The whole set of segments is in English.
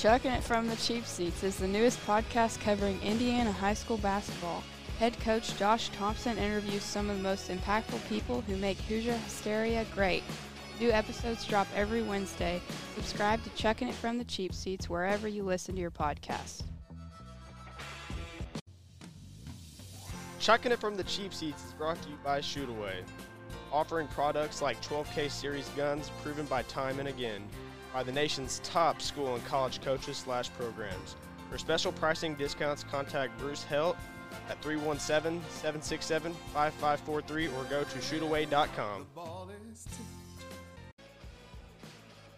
Chucking It From the Cheap Seats is the newest podcast covering Indiana high school basketball. Head coach Josh Thompson interviews some of the most impactful people who make Hoosier Hysteria great. New episodes drop every Wednesday. Subscribe to Chucking It From the Cheap Seats wherever you listen to your podcasts. Chucking It From the Cheap Seats is brought to you by Shootaway, offering products like 12K Series guns proven by time and again by the nation's top school and college coaches slash programs. For special pricing discounts, contact Bruce Helt at 317-767-5543 or go to shootaway.com.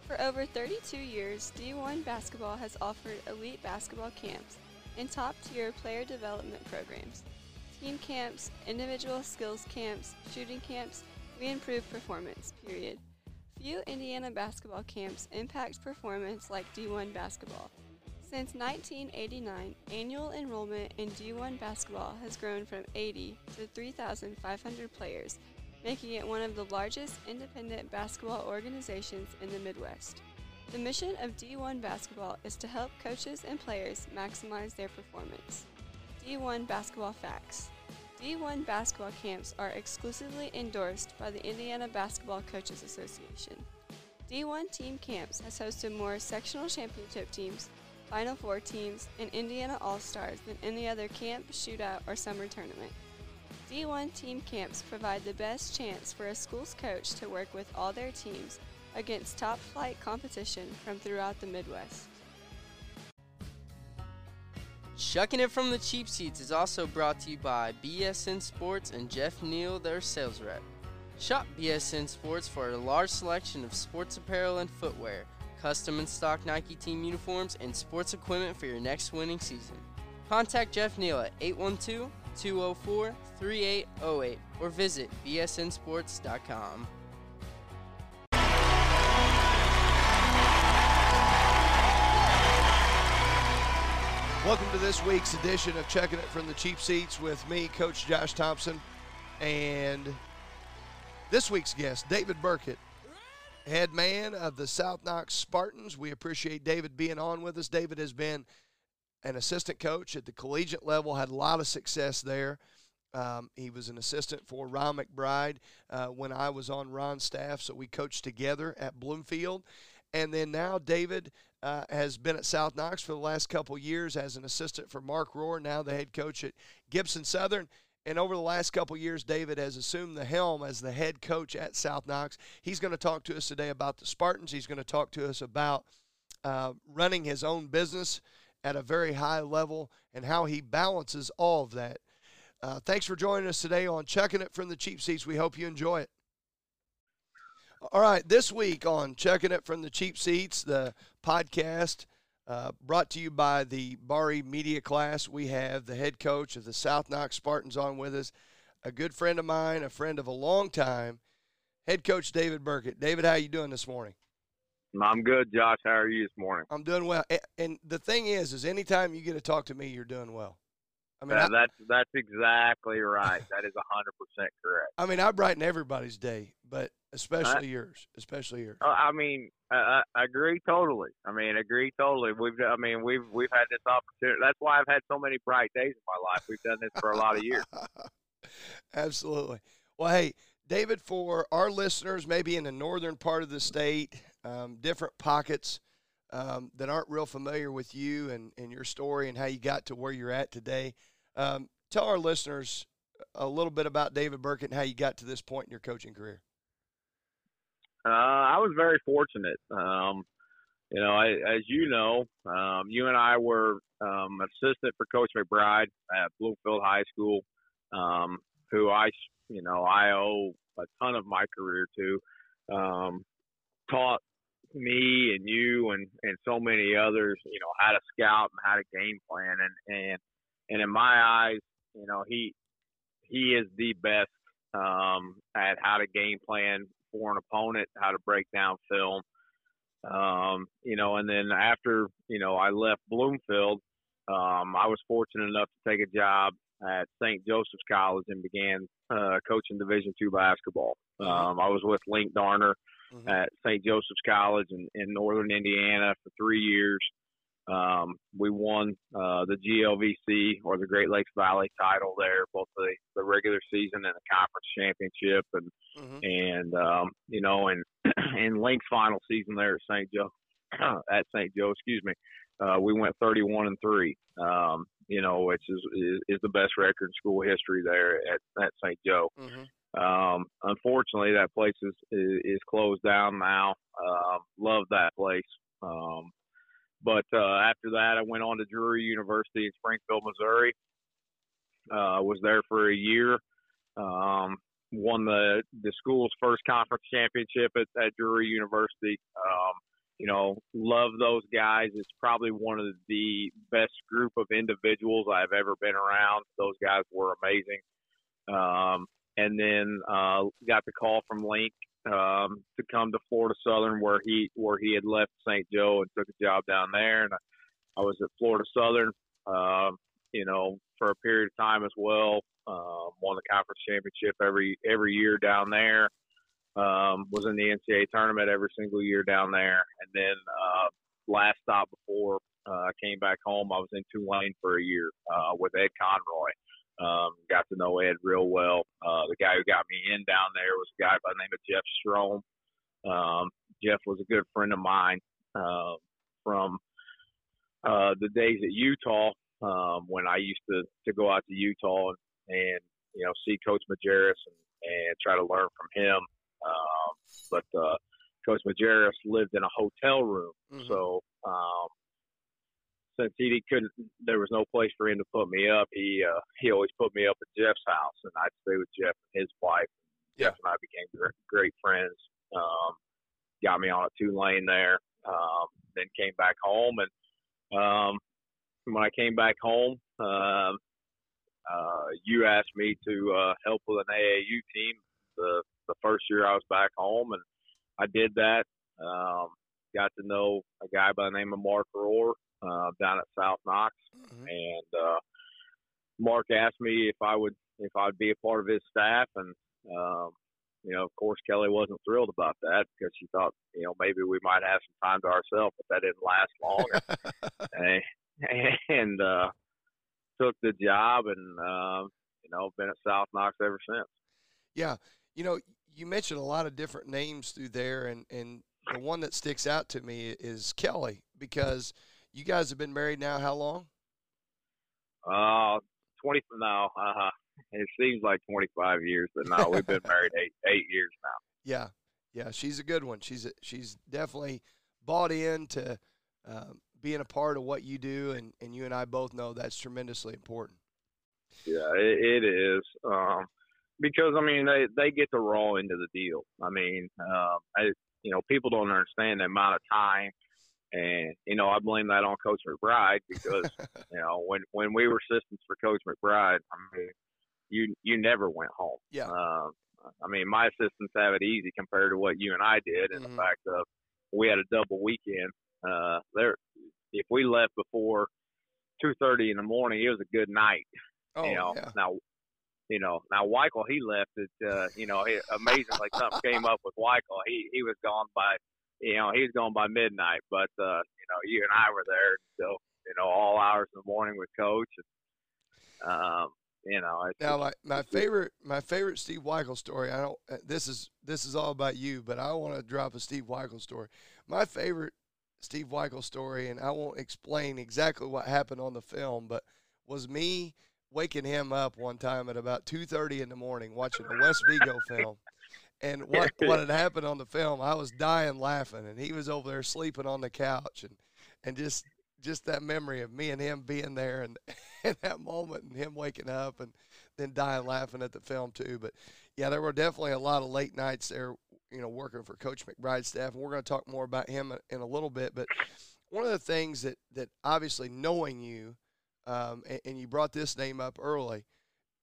For over 32 years, D1 Basketball has offered elite basketball camps and top-tier player development programs. Team camps, individual skills camps, shooting camps, we improve performance, period. Few Indiana basketball camps impact performance like D1 basketball. Since 1989, annual enrollment in D1 basketball has grown from 80 to 3,500 players, making it one of the largest independent basketball organizations in the Midwest. The mission of D1 basketball is to help coaches and players maximize their performance. D1 basketball facts. D1 basketball camps are exclusively endorsed by the Indiana Basketball Coaches Association. D1 team camps has hosted more sectional championship teams, Final Four teams, and Indiana All Stars than any other camp, shootout, or summer tournament. D1 team camps provide the best chance for a school's coach to work with all their teams against top flight competition from throughout the Midwest. Chucking It From the Cheap Seats is also brought to you by BSN Sports and Jeff Neal, their sales rep. Shop BSN Sports for a large selection of sports apparel and footwear, custom and stock Nike team uniforms, and sports equipment for your next winning season. Contact Jeff Neal at 812 204 3808 or visit bsnsports.com. Welcome to this week's edition of Chucking It from the Cheap Seats with me, Coach Josh Thompson, and this week's guest, David Burkett, head man of the South Knox Spartans. We appreciate David being on with us. David has been an assistant coach at the collegiate level, had a lot of success there. Um, he was an assistant for Ron McBride uh, when I was on Ron's staff, so we coached together at Bloomfield. And then now David uh, has been at South Knox for the last couple years as an assistant for Mark Rohr, now the head coach at Gibson Southern. And over the last couple years, David has assumed the helm as the head coach at South Knox. He's going to talk to us today about the Spartans. He's going to talk to us about uh, running his own business at a very high level and how he balances all of that. Uh, thanks for joining us today on Chucking It from the Cheap Seats. We hope you enjoy it. All right, this week on Chucking It from the Cheap Seats, the podcast uh, brought to you by the Barr-Reeve Media Class. We have the head coach of the South Knox Spartans on with us, a good friend of mine, a friend of a long time, head coach David Burkett. David, how you doing this morning? I'm good, Josh. How are you this morning? I'm doing well. And the thing is, is anytime you get to talk to me, you're doing well. I mean, I, that's that's exactly right. That is hundred percent correct. I mean, I brighten everybody's day, but especially I, yours, especially yours. Uh, I mean, I, I agree totally. I mean, agree totally. We've, I mean, we've we've had this opportunity. That's why I've had so many bright days in my life. We've done this for a lot of years. Absolutely. Well, hey, David, for our listeners, maybe in the northern part of the state, um, different pockets um, that aren't real familiar with you and, and your story and how you got to where you're at today, um, tell our listeners a little bit about David Burkett and how you got to this point in your coaching career. Uh, I was very fortunate. Um, you know, I, as you know, um, you and I were um, assistant for Coach McBride at Bloomfield High School, um, who I, you know, I owe a ton of my career to. Um, taught me and you and, and so many others, you know, how to scout and how to game plan, and and and in my eyes, you know, he he is the best um, at how to game plan for an opponent, how to break down film. Um, you know, and then after, you know, I left Bloomfield, um, I was fortunate enough to take a job at St. Joseph's College and began uh, coaching Division two basketball. Mm-hmm. Um, I was with Linc Darner mm-hmm. at St. Joseph's College in, in northern Indiana for three years. Um, we won uh, the GLVC or the Great Lakes Valley title there, both the, the regular season and the conference championship, and Mhm. and um, you know, and in Linc's final season there at St. Joe, at St. Joe, excuse me, uh, we went 31 and three. Um, you know, which is, is is the best record in school history there at at St. Joe. Mhm. Um, unfortunately, that place is, is is closed down now. Um, love that place. Um, but uh, after that, I went on to Drury University in Springfield, Missouri. Uh, was there for a year. Um, won the the school's first conference championship at, at Drury University. Um, you know, love those guys. It's probably one of the best group of individuals I've ever been around. Those guys were amazing. Um, and then uh, got the call from Linc um, to come to Florida Southern, where he where he had left St. Joe and took a job down there. And I, I was at Florida Southern, um, you know, for a period of time as well. Um, won the conference championship every every year down there. Um, was in the NCAA tournament every single year down there, and then uh, last stop before uh, I came back home, I was in Tulane for a year uh, with Ed Conroy. Um, got to know Ed real well. Uh, the guy who got me in down there was a guy by the name of Jeff Strohm. Um, Jeff was a good friend of mine uh, from uh, the days at Utah um, when I used to, to go out to Utah and, and you know see Coach Majerus and, and try to learn from him. Um, but uh, Coach Majerus lived in a hotel room, Mhm. so um, since he couldn't, there was no place for him to put me up. He uh, he always put me up at Jeff's house, and I'd stay with Jeff and his wife. Jeff and I became gr- great friends. Um, got me on a Tulane there. Um, then came back home, and um, when I came back home, um, uh, you asked me to uh, help with an AAU team the the first year I was back home, and I did that. Um, got to know a guy by the name of Mark Rohr uh, down at South Knox, Mhm. and uh, Mark asked me if I would if I'd be a part of his staff, and um, you know, of course, Kelly wasn't thrilled about that because she thought you know maybe we might have some time to ourselves, but that didn't last long. and and uh, took the job, and um, you know, been at South Knox ever since. Yeah, you know, you mentioned a lot of different names through there, and and the one that sticks out to me is Kelly because you guys have been married now how long? Uh, twenty no, uh, it seems like twenty five years, but no, we've been married eight eight years now. Yeah, yeah, she's a good one. She's a, she's definitely bought into um, being a part of what you do, and and you and I both know that's tremendously important. Yeah, it, it is. Um, because I mean, they they get the raw end of the deal. I mean, um, I you know, people don't understand the amount of time, and you know, I blame that on Coach McBride because you know, when when we were assistants for Coach McBride, I mean, you you never went home. Yeah. Um, I mean, my assistants have it easy compared to what you and I did, and Mhm. the fact of we had a double weekend. Uh, there, if we left before two thirty in the morning, it was a good night Oh you know, yeah, now, you know, now Weichel he left it. Uh, you know, he, amazingly something came up with Weichel. He he was gone by, you know, he was gone by midnight. But uh, you know, you and I were there so, you know all hours in the morning with Coach. And, um, you know, Now, my, my favorite my favorite Steve Weichel story. I don't. uh, This is this is all about you, but I want to drop a Steve Weichel story. My favorite Steve Weichel story, and I won't explain exactly what happened on the film, but was me waking him up one time at about two thirty in the morning watching a West Vigo film. And what what had happened on the film, I was dying laughing, and he was over there sleeping on the couch, and and just just that memory of me and him being there, and in that moment, and him waking up, and then dying laughing at the film too. But yeah, there were definitely a lot of late nights there, you know, working for Coach McBride's staff, and we're going to talk more about him in a little bit. But one of the things that that obviously knowing you, um, and, and you brought this name up early,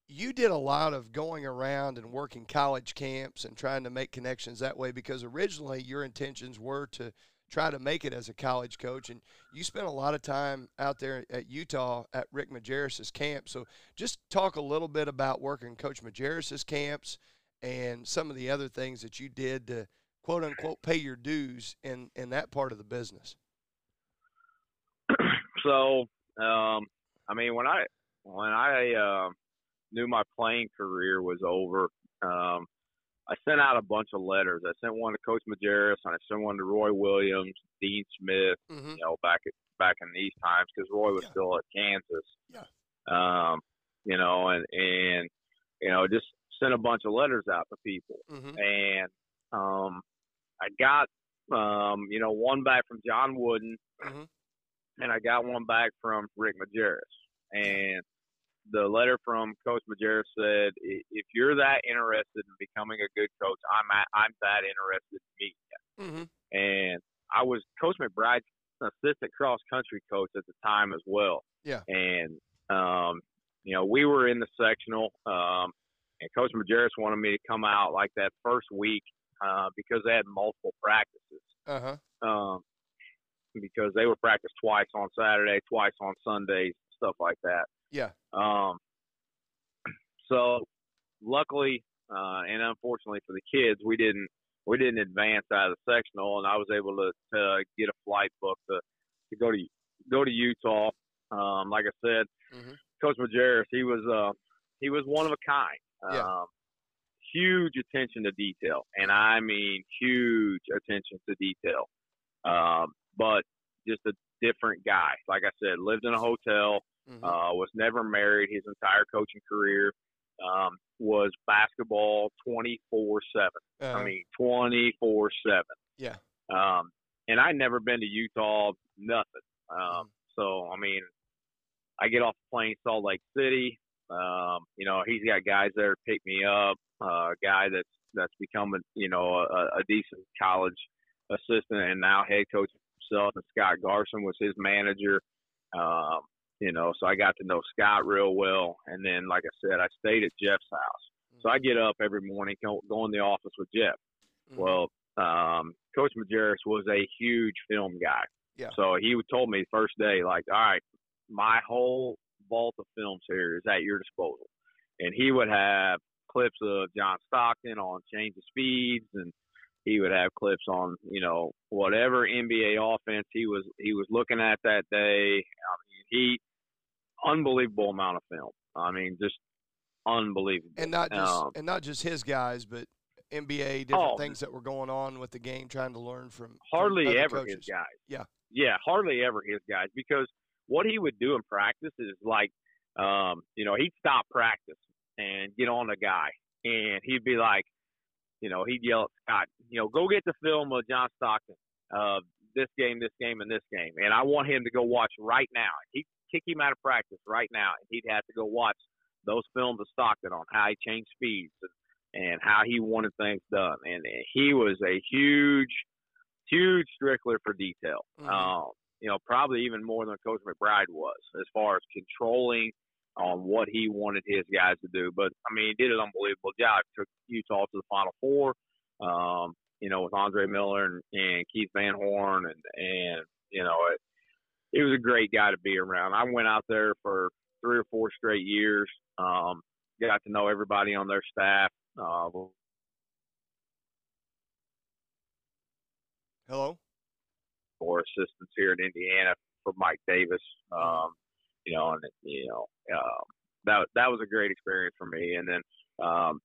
you did a lot of going around and working college camps and trying to make connections that way because originally your intentions were to try to make it as a college coach and you spent a lot of time out there at Utah at Rick Majerus's camp. So just talk a little bit about working Coach Majerus's camps and some of the other things that you did to quote unquote pay your dues in in that part of the business. so um, I mean, when I when I uh, knew my playing career was over, um, I sent out a bunch of letters. I sent one to Coach Majerus, and I sent one to Roy Williams, Dean Smith. Mm-hmm. You know, back at, back in these times because Roy was Yeah. still at Kansas. Yeah. Um, you know, and and you know, just sent a bunch of letters out to people, Mm-hmm. and um, I got um, you know, one back from John Wooden, Mhm. and I got one back from Rick Majerus. And the letter from Coach Majerus said, "If you're that interested in becoming a good coach, I'm at, I'm that interested in meeting you." Mm-hmm. And I was Coach McBride's assistant cross country coach at the time as well. Yeah. And um, you know, we were in the sectional, um, and Coach Majerus wanted me to come out like that first week uh, because they had multiple practices. Uh huh. Um, because they would practice twice on Saturday, twice on Sundays, stuff like that. Yeah. Um, so luckily uh, and unfortunately for the kids, we didn't we didn't advance out of the sectional, and I was able to, to get a flight booked to to go to go to Utah. Um, like I said, Mhm. Coach Majerus, he was uh, he was one of a kind. Yeah. Um, huge attention to detail, and I mean huge attention to detail. Um, but just a different guy. Like I said, lived in a hotel, Mhm. uh, was never married his entire coaching career. Um, was basketball twenty four seven. Uh-huh. I mean twenty four seven. yeah. Um, and I'd never been to Utah, nothing. Um, Mm. so I mean, I get off the plane, Salt Lake City. Um, you know, he's got guys there to pick me up. Uh, a guy that's that's becoming, you know, a, a decent college assistant and now head coach himself. And Scott Garson was his manager. Um, you know, so I got to know Scott real well. And then, like I said, I stayed at Jeff's house. So I get up every morning, go, go in the office with Jeff. Mhm. Well, um, Coach Majerus was a huge film guy. Yeah. So he would told me first day, like, all right, my whole vault of films here is at your disposal. And he would have clips of John Stockton on change of speeds and he would have clips on, you know, whatever NBA offense he was he was looking at that day. I mean, he unbelievable amount of film. I mean, just unbelievable. and not just Um, and not just his guys, but NBA different Oh. things that were going on with the game, trying to learn from from hardly other ever coaches. his guys. Yeah. Yeah, hardly ever his guys because what he would do in practice is like, um, you know, he'd stop practice and get on a guy, and he'd be like, you know, he'd yell at Scott, you know, go get the film of John Stockton, uh, this game, this game, and this game, and I want him to go watch right now. He'd kick him out of practice right now, and he'd have to go watch those films of Stockton on how he changed speeds and, and how he wanted things done, and, and he was a huge huge stickler for detail. Mhm. Um, you know, probably even more than Coach McBride was as far as controlling on what he wanted his guys to do. But I mean, he did an unbelievable job. Took Utah to the Final Four. Um, you know, with Andre Miller and, and Keith Van Horn, and and you know, it, he was a great guy to be around. I went out there for three or four straight years. Um, got to know everybody on their staff. Uh, Hello. or assistance here in Indiana for Mike Davis. Um, you know, and you know, um, that that was a great experience for me. And then, um,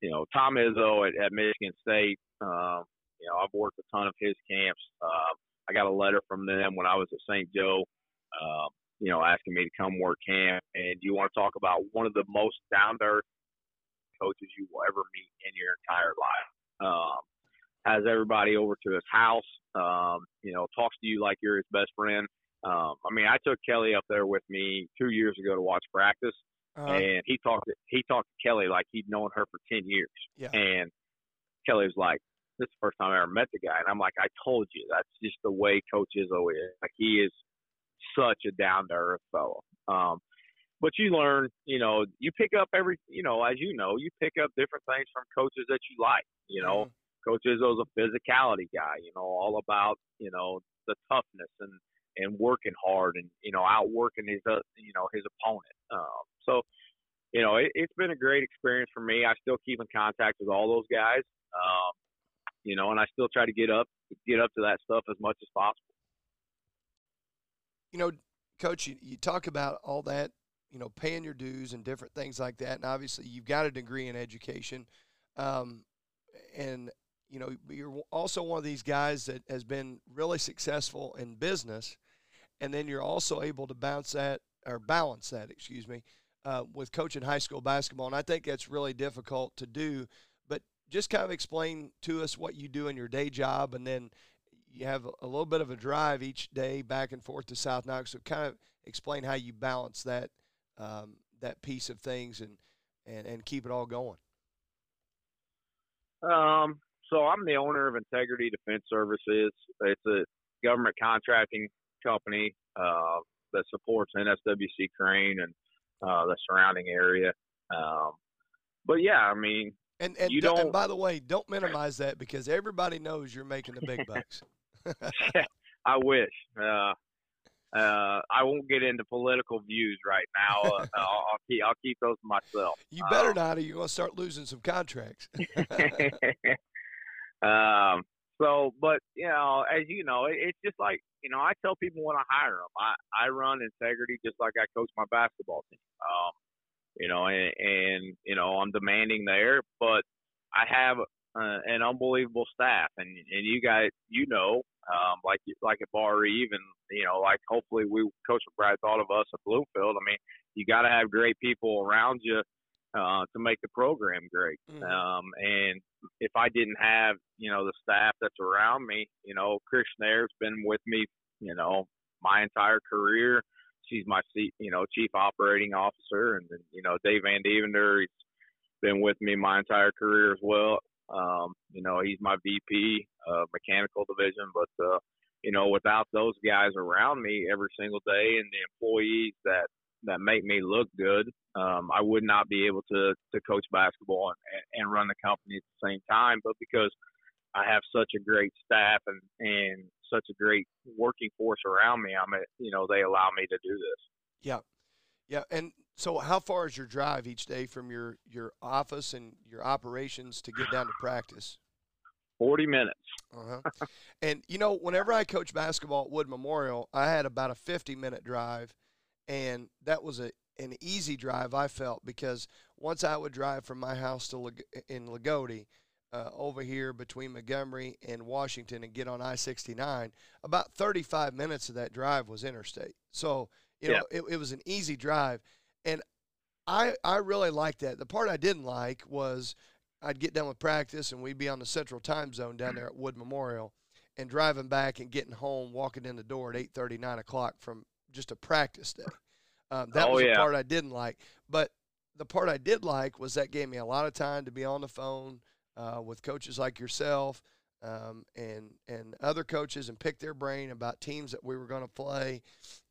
you know, Tom Izzo at, at Michigan State. Um, you know, I've worked a ton of his camps. Um, I got a letter from them when I was at St. Joe. Um, you know, asking me to come work camp. And you want to talk about one of the most down to earth coaches you will ever meet in your entire life. Um, has everybody over to his house. Um, you know, talks to you like you're his best friend. Um, I mean, I took Kelly up there with me two years ago to watch practice, Uh, and he talked to, he talked to Kelly like he'd known her for ten years. yeah. And Kelly was like, "This is the first time I ever met the guy," and I'm like, "I told you, that's just the way Coach Izzo is. Like he is such a down to earth fellow." Um, but you learn, you know, you pick up every, you know, as you know, you pick up different things from coaches that you like. You know, Mhm. Coach Izzo's a physicality guy, you know, all about, you know, the toughness and, and working hard and, you know, outworking his, uh, you know, his opponent. Um, so, you know, it, it's been a great experience for me. I still keep in contact with all those guys. Um, you know, and I still try to get up, get up to that stuff as much as possible. you know, Coach, you, you talk about all that, you know, paying your dues and different things like that, and obviously you've got a degree in education, um, and you know you're also one of these guys that has been really successful in business, and then you're also able to bounce that or balance that, excuse me, uh, with coaching high school basketball, and I think that's really difficult to do. Just kind of explain to us what you do in your day job, and then you have a little bit of a drive each day back and forth to South Knox. So kind of explain how you balance that um, that piece of things and, and and keep it all going. Um, so I'm the owner of Integrity Defense Services. It's a government contracting company uh, that supports NSWC Crane and uh, the surrounding area. Um, but yeah, I mean, and and, you don't, and by the way, don't minimize that because everybody knows you're making the big bucks. I wish. Uh, uh, I won't get into political views right now. Uh, I'll, I'll, keep I'll keep those to myself. You better um, not, or you're going to start losing some contracts. um, so, but you know, as you know, it, it's just like you know, I tell people when I hire them, I I run integrity just like I coach my basketball team. Um, you know, and, and you know, I'm demanding there, but I have uh, an unbelievable staff, and and you guys, you know, um, like like at Barr-Reeve, and you know, like hopefully we Coach McBride thought of us at Bloomfield. I mean, you got to have great people around you uh, to make the program great. Mhm. Um, and if I didn't have, you know, the staff that's around me, you know, Chris Nair's been with me, you know, my entire career. She's my, you know, chief operating officer, and then, you know, Dave Van Devender, he's been with me my entire career as well. Um, you know, he's my VP of mechanical division, but uh, you know, without those guys around me every single day and the employees that that make me look good, um, I would not be able to to coach basketball and, and run the company at the same time. But because I have such a great staff and and such a great working force around me, I'm you know they allow me to do this. Yeah, yeah. And so, how far is your drive each day from your your office and your operations to get down to practice? Forty minutes. Uh-huh. and you know, whenever I coached basketball at Wood Memorial, I had about a 50 minute drive, and that was a an easy drive. I felt because once I would drive from my house to in Loogootee, uh, over here between Montgomery and Washington, and get on I-69, about 35 minutes of that drive was interstate. So you know, it, it was an easy drive, and I I really liked that. The part I didn't like was I'd get done with practice and we'd be on the central time zone down there at Wood Memorial and driving back and getting home, walking in the door at 8.30, 9 o'clock from just a practice day. Um, that Oh, was the yeah. part I didn't like. But the part I did like was that gave me a lot of time to be on the phone uh, with coaches like yourself um, and, and other coaches and pick their brain about teams that we were going to play.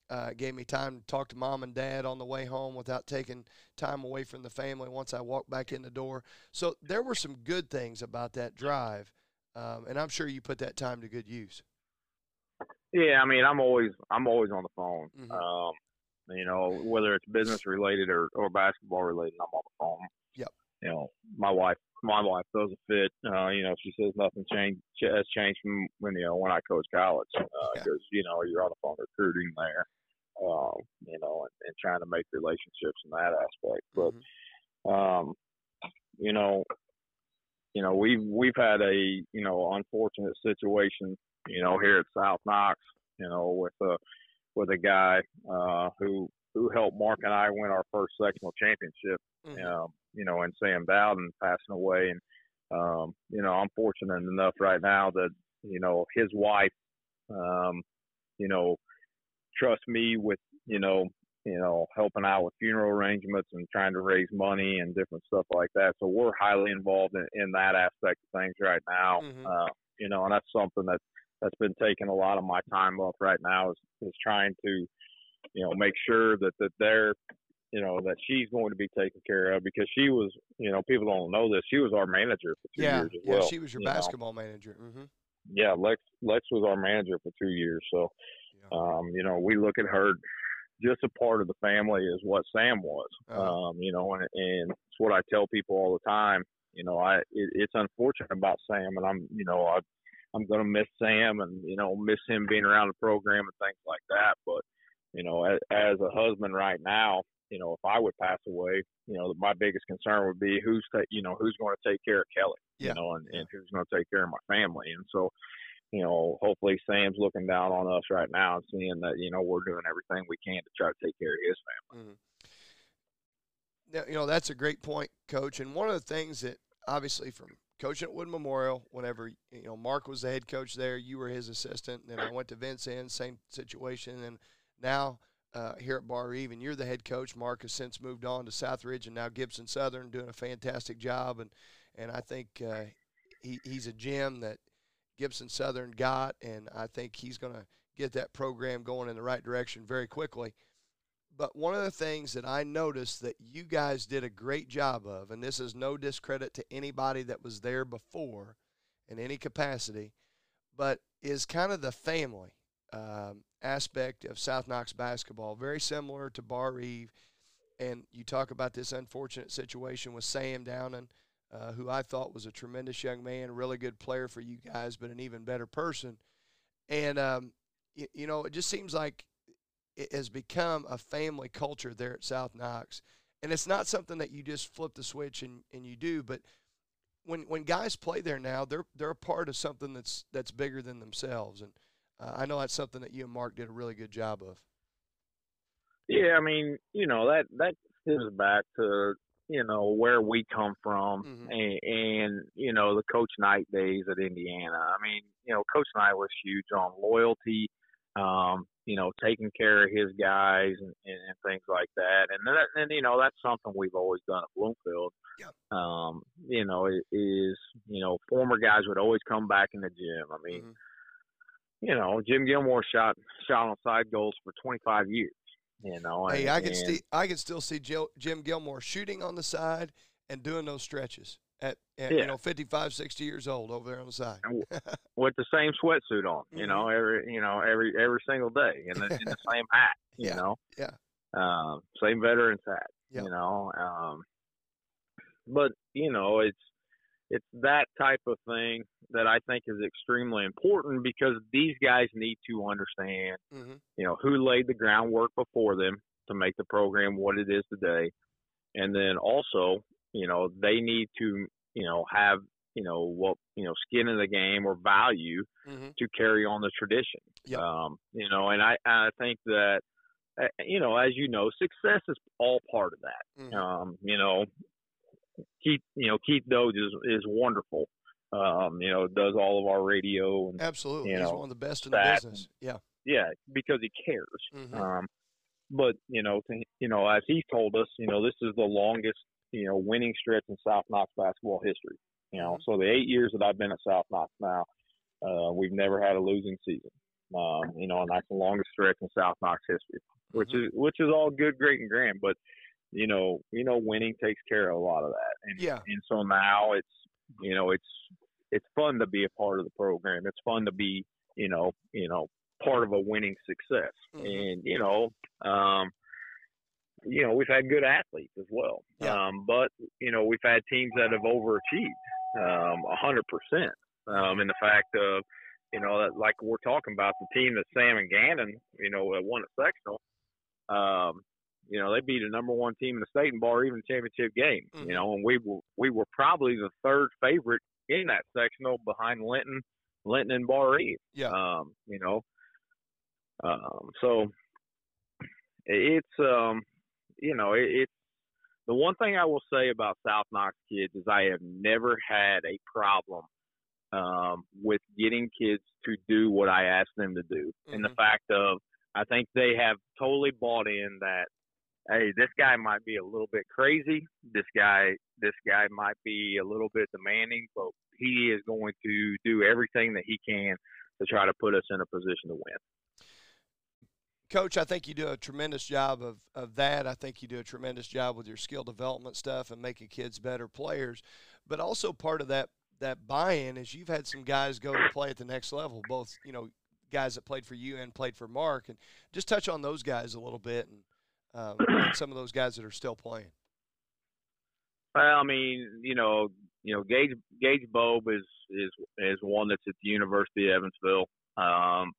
Uh, gave me time to talk to mom and dad on the way home without taking time away from the family once I walked back in the door. So there were some good things about that drive, um, and I'm sure you put that time to good use. Yeah, I mean, I'm always I'm always on the phone. Mhm. Um, you know, whether it's business related or, or basketball related, I'm on the phone. Yep. You know, my wife my wife doesn't fit. Uh, you know, she says nothing changed has changed from when you know when I coached college because Yeah. you know you're on the phone recruiting there. Um, you know, and, and trying to make relationships in that aspect. But Mhm. um, you know, you know, we've we've had a you know unfortunate situation, you know, here at South Knox, you know, with a with a guy uh, who who helped Mark and I win our first sectional championship, Mhm. um, you know, and Sam Bowden passing away, and um, you know, I'm fortunate enough right now that you know his wife, um, you know, trusts me with you know you know, helping out with funeral arrangements and trying to raise money and different stuff like that. So we're highly involved in, in that aspect of things right now. Mhm. Uh, you know, and that's something that that's been taking a lot of my time up right now is is trying to, you know, make sure that that they're, you know, that she's going to be taken care of because she was, you know, people don't know this. She was our manager for two Yeah, years as yeah, well. she was your you know. basketball manager. hmm Yeah, Lex Lex was our manager for two years. So Yeah. um, you know, we look at her just a part of the family is what Sam was. Uh-huh. Um, you know, and, and it's what I tell people all the time. You know, I it, it's unfortunate about Sam, and I'm you know I I'm gonna miss Sam, and you know miss him being around the program and things like that. But you know, as, as a husband right now, you know, if I would pass away, you know, my biggest concern would be who's, ta- you know, who's going to take care of Kelly, Yeah. you know, and, and who's going to take care of my family. And so, you know, hopefully Sam's looking down on us right now and seeing that, you know, we're doing everything we can to try to take care of his family. Mm-hmm. Now, you know, that's a great point, Coach. And one of the things that obviously from coaching at Wood Memorial, whenever you know Mark was the head coach there, you were his assistant. Then I went to Vincennes, same situation. And now uh, here at Barr-Reeve, and you're the head coach. Mark has since moved on to Southridge and now Gibson Southern, doing a fantastic job. And and I think uh, he, he's a gem that Gibson Southern got, and I think he's going to get that program going in the right direction very quickly. But one of the things that I noticed that you guys did a great job of, and this is no discredit to anybody that was there before in any capacity, but is kind of the family um, aspect of South Knox basketball, very similar to Barr-Reeve. And you talk about this unfortunate situation with Sam Downing, uh, who I thought was a tremendous young man, really good player for you guys, but an even better person. And, um, you, you know, it just seems like it has become a family culture there at South Knox. And it's not something that you just flip the switch and, and you do, but when when guys play there now, they're they're a part of something that's that's bigger than themselves. And uh, I know that's something that you and Mark did a really good job of. Yeah, I mean, you know that that stems back to you know where we come from, Mhm. and, and you know the Coach Knight days at Indiana. I mean, you know, Coach Knight was huge on loyalty, um, you know, taking care of his guys and, and, and things like that. And that, and you know that's something we've always done at Bloomfield. Yep. Um, you know, is you know former guys would always come back in the gym. I mean, Mhm. You know, Jim Gilmore shot shot on side goals for 25 years. You know, Hey, and- I can see I can still see Jill, Jim Gilmore shooting on the side and doing those stretches at, at you know 55, 60 years old over there on the side. with the same sweatsuit on, you know, every you know every every single day, in the, in the same hat, you Yeah, know, yeah. um, same veterans hat, Yeah. you know, um, but you know it's it's that type of thing that I think is extremely important because these guys need to understand, hmm you know, who laid the groundwork before them to make the program what it is today, and then also, you know, they need to, you know, have you know what you know skin in the game or value hmm to carry on the tradition. Yep. Um, you know, and I, I think that, uh, you know, as you know, success is all part of that. hmm Um, you know, Keith, you know, Keith Doge is, is wonderful. Um, you know, does all of our radio and Absolutely, you he's one of the best in the business. Yeah. yeah, because he cares. Mhm. Um, but you know, to, you know, as he told us, you know, this is the longest, you know, winning stretch in South Knox basketball history. You know, Mhm. so the eight years that I've been at South Knox now, uh, we've never had a losing season. Um, you know, and that's the longest stretch in South Knox history, which Mhm. is which is all good, great, and grand. But you know, you know, winning takes care of a lot of that. And Yeah. and so now it's you know it's it's fun to be a part of the program. It's fun to be you know you know part of a winning success. Mhm. And you know, um, you know, we've had good athletes as well. Yeah. Um, but you know, we've had teams that have overachieved um, a hundred percent. Um, in the fact of you know that like we're talking about the team that Sam and Gannon you know uh, won at sectional. Um, you know, they beat a number one team in the state and bar even championship game. Mhm. You know, and we were we were probably the third favorite in that sectional behind Linton, Linton and Barr-Reeve. Yeah. Um, you know, um, so it's um, you know, it, it's the one thing I will say about South Knox kids is I have never had a problem um, with getting kids to do what I ask them to do. And the Mhm. fact of I think they have totally bought in that hey, this guy might be a little bit crazy. This guy this guy might be a little bit demanding, but he is going to do everything that he can to try to put us in a position to win. Coach, I think you do a tremendous job of, of that. I think you do a tremendous job with your skill development stuff and making kids better players. But also part of that that buy-in is you've had some guys go to play at the next level, both you know guys that played for you and played for Mark, and just touch on those guys a little bit and, um, some of those guys that are still playing. Well, I mean, you know, you know, Gage Gage Bobe is is is one that's at the University of Evansville. Um,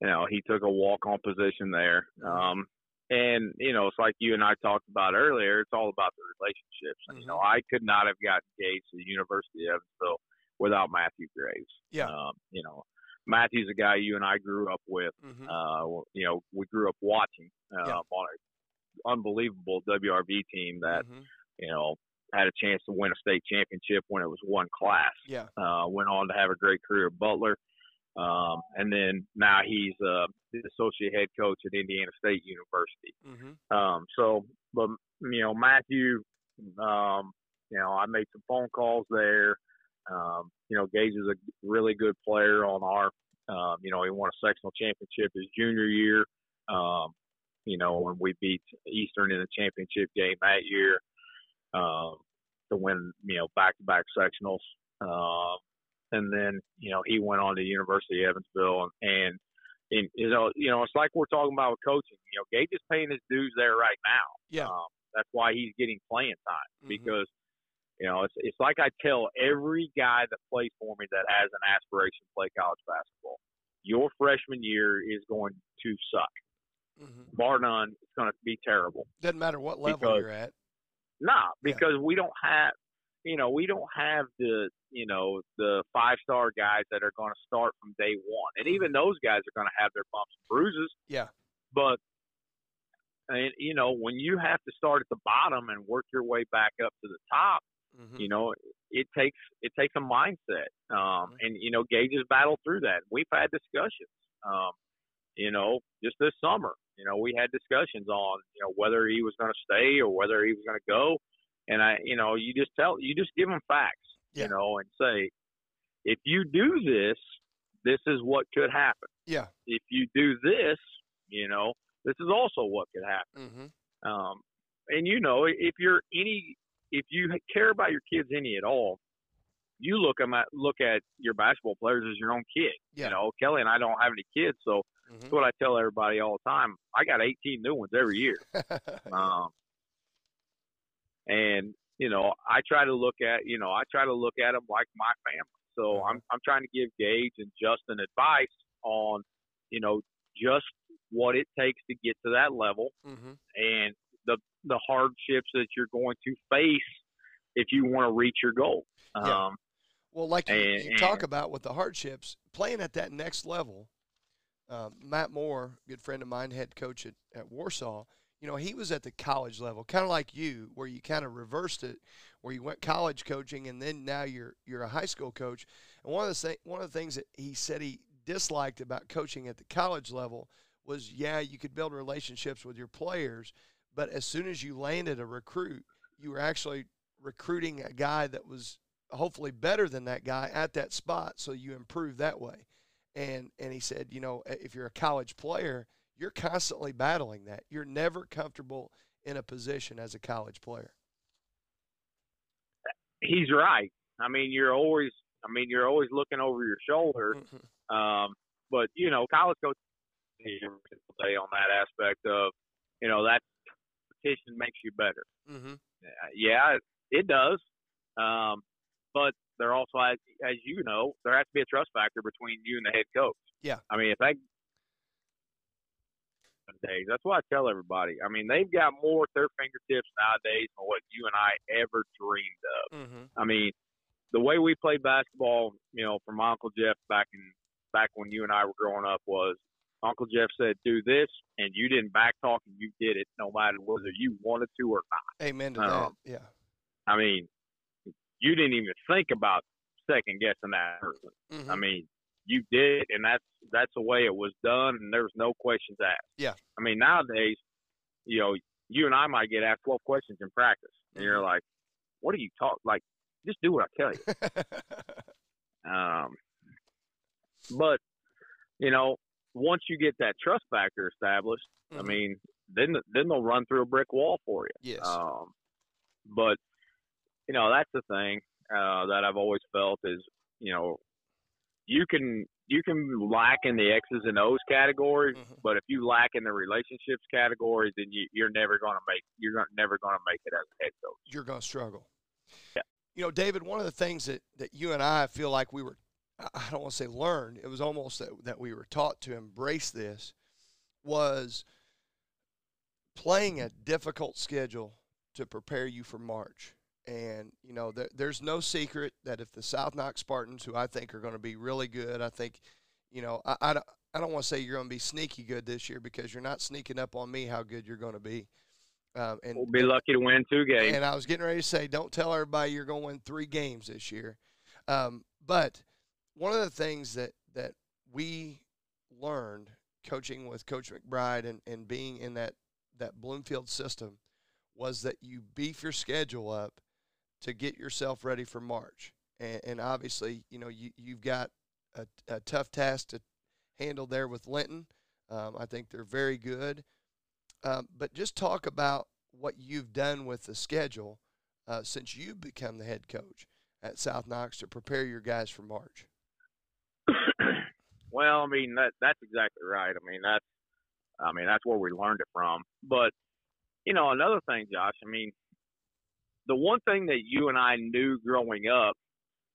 you know, he took a walk on position there. Um, and you know, it's like you and I talked about earlier. It's all about the relationships. And, you know, I could not have gotten engaged to the University of Evansville without Matthew Graves. Yeah. Um, you know, Matthew's a guy you and I grew up with. Mhm. Uh, you know, we grew up watching uh, Yeah. on an unbelievable WRV team that Mhm. you know had a chance to win a state championship when it was one class. Yeah. Uh, went on to have a great career at Butler. Um, and then now he's uh, the associate head coach at Indiana State University. Mhm. Um, so, but you know, Matthew, um, you know, I made some phone calls there. Um, you know, Gage is a really good player on our. Um, you know, he won a sectional championship his junior year. Um, you know, when we beat Eastern in the championship game that year um, to win, you know, back-to-back sectionals. Um, and then, you know, he went on to University of Evansville, and, and, and you know, you know, it's like we're talking about with coaching. You know, Gage is paying his dues there right now. Yeah. Um, that's why he's getting playing time Mhm. because, you know, it's it's like I tell every guy that plays for me that has an aspiration to play college basketball. Your freshman year is going to suck. Mhm. Bar none, it's going to be terrible. Doesn't matter what level Because- you're at. Nah, Yeah. because we don't have, you know, we don't have the, you know, the five star guys that are going to start from day one, and even those guys are going to have their bumps and bruises. Yeah. But, and you know, when you have to start at the bottom and work your way back up to the top, Mhm. you know, it takes it takes a mindset. Um, Mhm. and you know, Gage has battled through that. We've had discussions. Um, you know, just this summer, you know, we had discussions on, you know, whether he was going to stay or whether he was going to go. And I, you know, you just tell, you just give him facts, Yeah. you know, and say, if you do this, this is what could happen. Yeah. If you do this, you know, this is also what could happen. Mm-hmm. Um, and you know, if you're any, if you care about your kids any at all, you look at look at your basketball players as your own kid. Yeah. You know, Kelly and I don't have any kids, so Mhm. that's what I tell everybody all the time. I got 18 new ones every year. Um, and you know, I try to look at, you know, I try to look at them like my family. So Uh-huh. I'm I'm trying to give Gage and Justin advice on, you know, just what it takes to get to that level Mhm. and the the hardships that you're going to face if you want to reach your goal. Yeah. Um, Well, like you, And- you talk and- about with the hardships, playing at that next level. Um, Matt Moore, good friend of mine, head coach at, at Warsaw. You know, he was at the college level, kind of like you, where you kind of reversed it, where you went college coaching, and then now you're you're a high school coach. And one of the th- one of the things that he said he disliked about coaching at the college level was, yeah, you could build relationships with your players, but as soon as you landed a recruit, you were actually recruiting a guy that was hopefully better than that guy at that spot so you improve that way and and he said you know if you're a college player you're constantly battling that you're never comfortable in a position as a college player he's right. I mean, you're always, I mean, you're always looking over your shoulder. Mhm. Um, but you know, college coach every day on that aspect of, you know, that competition makes you better. Mhm. Uh, Yeah, it does. Um, but there also, as, as you know, there has to be a trust factor between you and the head coach. Yeah. I mean, if that days, that's what I tell everybody. I mean, they've got more at their fingertips nowadays than what you and I ever dreamed of. Mm-hmm. I mean, the way we played basketball, you know, from Uncle Jeff back in back when you and I were growing up was Uncle Jeff said, "Do this," and you didn't backtalk, and you did it, no matter whether you wanted to or not. amen to Um, that yeah I mean, you didn't even think about second guessing that person. Mhm. I mean, you did, and that's that's the way it was done, and there was no questions asked. Yeah. I mean, nowadays, you know, you and I might get asked twelve questions in practice, and you're Mhm. like, "What are you talking? Like, just do what I tell you." Um, but you know, once you get that trust factor established, I Mhm. mean, then then they'll run through a brick wall for you. yes Um, but you know, that's the thing uh, that I've always felt is, you know, you can you can lack in the X's and O's category, Mhm. but if you lack in the relationships category, then you, you're never going to make you're gonna, never going to make it as a head coach. you're going to struggle. Yeah. You know, David, one of the things that, that you and I feel like we were I don't want to say learned, it was almost that, that we were taught to embrace this, was playing a difficult schedule to prepare you for March. And, you know, there, there's no secret that if the South Knox Spartans, who I think are going to be really good, I think, you know, I, I, don't, I don't want to say you're going to be sneaky good this year because you're not sneaking up on me how good you're going to be. Um, and we'll be lucky to win two games. And I was getting ready to say, don't tell everybody you're going to win three games this year. Um, but one of the things that that we learned coaching with Coach McBride and, and being in that that Bloomfield system was that you beef your schedule up to get yourself ready for March. And, and obviously, you know, you, you've got a, a, tough task to handle there with Linton. Um, I think they're very good. Um, but just talk about what you've done with the schedule uh, since you've become the head coach at South Knox to prepare your guys for March. well, I mean that that's exactly right. I mean that's I mean that's where we learned it from. But you know another thing, Josh. I mean the one thing that you and I knew growing up,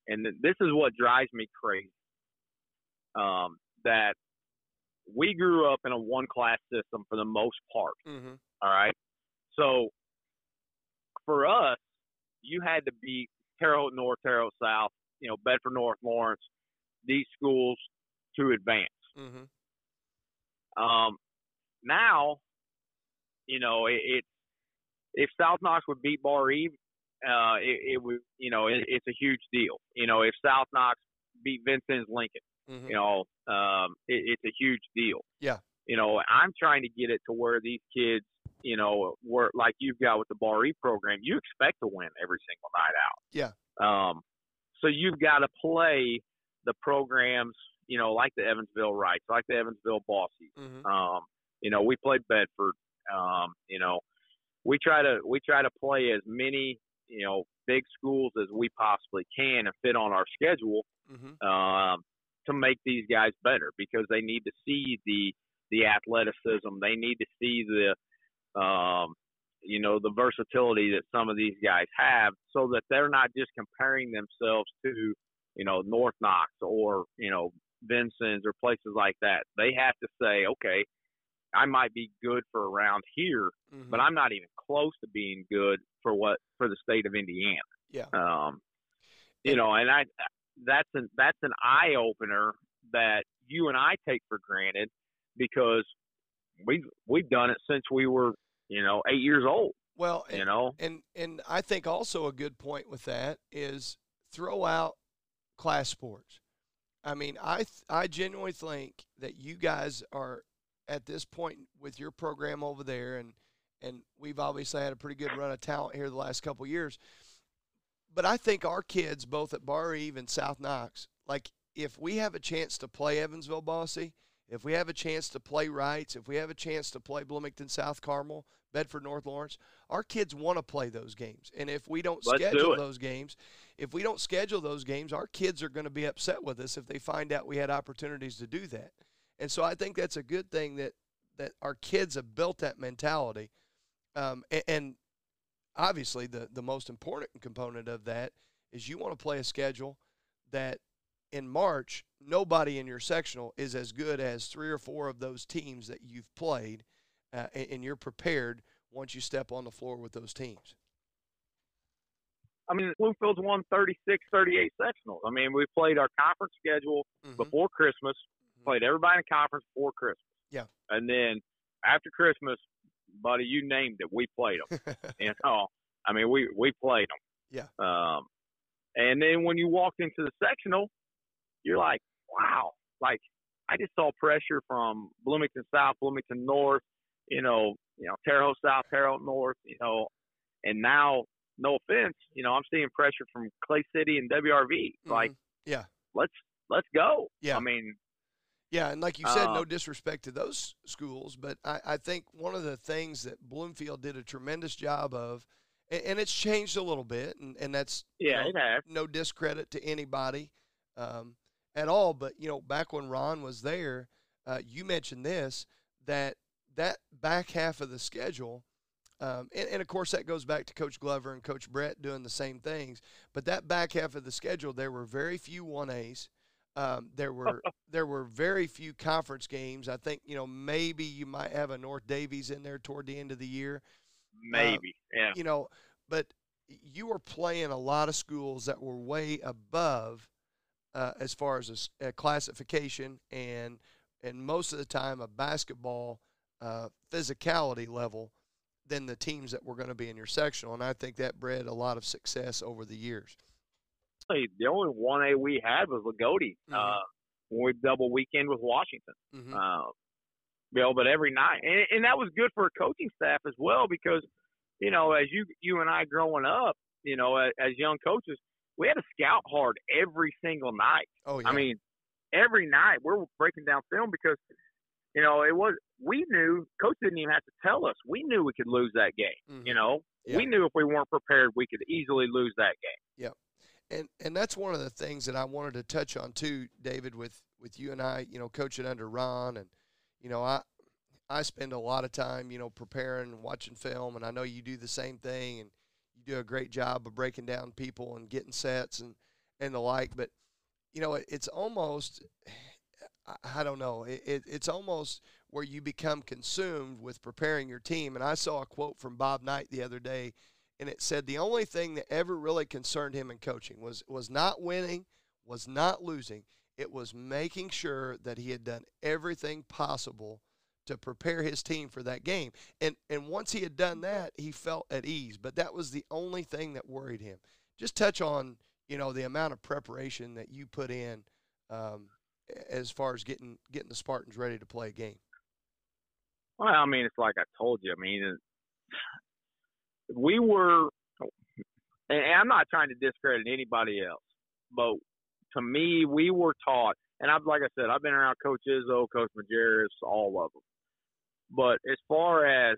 and this is what drives me crazy, um, that we grew up in a one class system for the most part. Mm-hmm. All right. So for us, you had to beat Terre Haute North, Terre Haute South, you know, Bedford North, Lawrence, these schools to advance. Mm-hmm. Um, now, you know, it, it if South Knox would beat Barr-Reeve, uh, it, it would, you know, it, it's a huge deal. You know, if South Knox beat Vincennes Lincoln, mm-hmm. you know, um, it, it's a huge deal. Yeah. You know, I'm trying to get it to where these kids, you know, were like you've got with the Bar E program, you expect to win every single night out. Yeah. Um, so you've got to play the programs, you know, like the Evansville Reitz, like the Evansville Bossies. Mm-hmm. Um, you know, we played Bedford. Um, you know, we try to we try to play as many you know big schools as we possibly can and fit on our schedule mm-hmm. um, to make these guys better because they need to see the the athleticism. They need to see the um, you know the versatility that some of these guys have, so that they're not just comparing themselves to you know North Knox or you know Vincennes or places like that. They have to say, okay, I might be good for around here, mm-hmm. but I'm not even close to being good for what for the state of Indiana. Yeah. Um, you know, and I that's an that's an eye opener that you and I take for granted because we've we've done it since we were you know eight years old. Well, and, you know, and and I think also a good point with that is throw out class sports. I mean, I th- I genuinely think that you guys are at this point with your program over there, and and we've obviously had a pretty good run of talent here the last couple years. But I think our kids, both at Barr-Reeve and South Knox, like if we have a chance to play Evansville Bosse, if we have a chance to play Reitz, if we have a chance to play Bloomington South Carmel, Bedford North Lawrence, our kids want to play those games. And if we don't Let's schedule do those games, if we don't schedule those games, our kids are going to be upset with us if they find out we had opportunities to do that. And so I think that's a good thing that that our kids have built that mentality. Um, and, and obviously, the the most important component of that is you want to play a schedule that in March nobody in your sectional is as good as three or four of those teams that you've played, uh, and, and you're prepared once you step on the floor with those teams. I mean, Bloomfield's won 36, 38 sectionals. I mean, we played our conference schedule Mhm. before Christmas, played everybody in the conference before Christmas. Yeah. And then after Christmas, buddy, you named it, we played them. you know, I mean, we we played them. Yeah. Um, and then when you walked into the sectional, you're like, wow, like I just saw pressure from Bloomington South, Bloomington North, you know, you know, Terre Haute South, Terre Haute North, you know, and now, no offense, you know, I'm seeing pressure from Clay City and WRV. Like, Mhm. yeah, let's let's go. Yeah. I mean, Yeah, and like you said, no Uh, disrespect to those schools, but I, I think one of the things that Bloomfield did a tremendous job of, and, and it's changed a little bit, and, and that's you yeah, know, it has. no discredit to anybody um, at all. But you know, back when Ron was there, uh, you mentioned this that that back half of the schedule, um, and, and of course that goes back to Coach Glover and Coach Brett doing the same things. But that back half of the schedule, there were very few one A's. Um, there were there were very few conference games. I think you know maybe you might have a North Daviess in there toward the end of the year. Maybe, yeah. You know, but you were playing a lot of schools that were way above uh, as far as a classification and and most of the time a basketball uh, physicality level than the teams that were going to be in your sectional. And I think that bred a lot of success over the years. The only one A we had was Loogootee Mhm. uh, when we double weekend with Washington. Mm-hmm. Uh, you know, but every night, and, and that was good for a coaching staff as well because, you know, as you you and I growing up, you know, as, as young coaches, we had to scout hard every single night. oh yeah. I mean, every night we're breaking down film because, you know, it was we knew coach didn't even have to tell us. We knew we could lose that game. Mhm. You know, Yeah. we knew if we weren't prepared, we could easily lose that game. And and that's one of the things that I wanted to touch on too, David, with with you and I, you know, coaching under Ron, and you know, I I spend a lot of time, you know, preparing watching film, and I know you do the same thing, and you do a great job of breaking down people and getting sets and and the like. But you know, it, it's almost I, I don't know, it, it, it's almost where you become consumed with preparing your team. And I saw a quote from Bob Knight the other day and it said the only thing that ever really concerned him in coaching was was not winning, was not losing. It was making sure that he had done everything possible to prepare his team for that game. And and once he had done that, he felt at ease. But that was the only thing that worried him. Just touch on you know the amount of preparation that you put in um, as far as getting getting the Spartans ready to play a game. Well, I mean, it's like I told you. I mean, we were, and I'm not trying to discredit anybody else, but to me, we were taught, and I've like I said, I've been around Coach Izzo, Coach Majerus, all of them. But as far as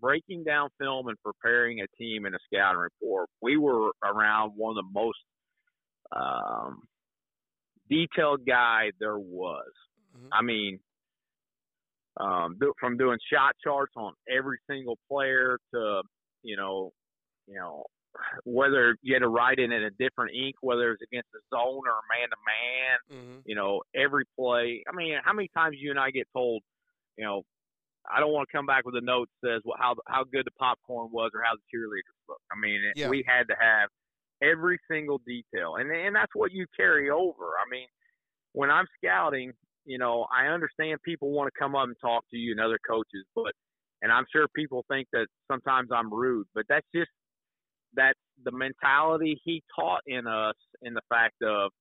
breaking down film and preparing a team in a scouting report, we were around one of the most um, detailed guy there was. Mhm. I mean, um, do, from doing shot charts on every single player to, you know, you know, whether you had to write it in a different ink, whether it was against the zone or man to man, you know, every play. I mean, how many times you and I get told, you know, I don't want to come back with a note that says well, how how good the popcorn was or how the cheerleaders looked. I mean, Yeah. we had to have every single detail, and and that's what you carry over. I mean, when I'm scouting, you know, I understand people want to come up and talk to you and other coaches, but and I'm sure people think that sometimes I'm rude, but that's just that's the mentality he taught in us in the fact of,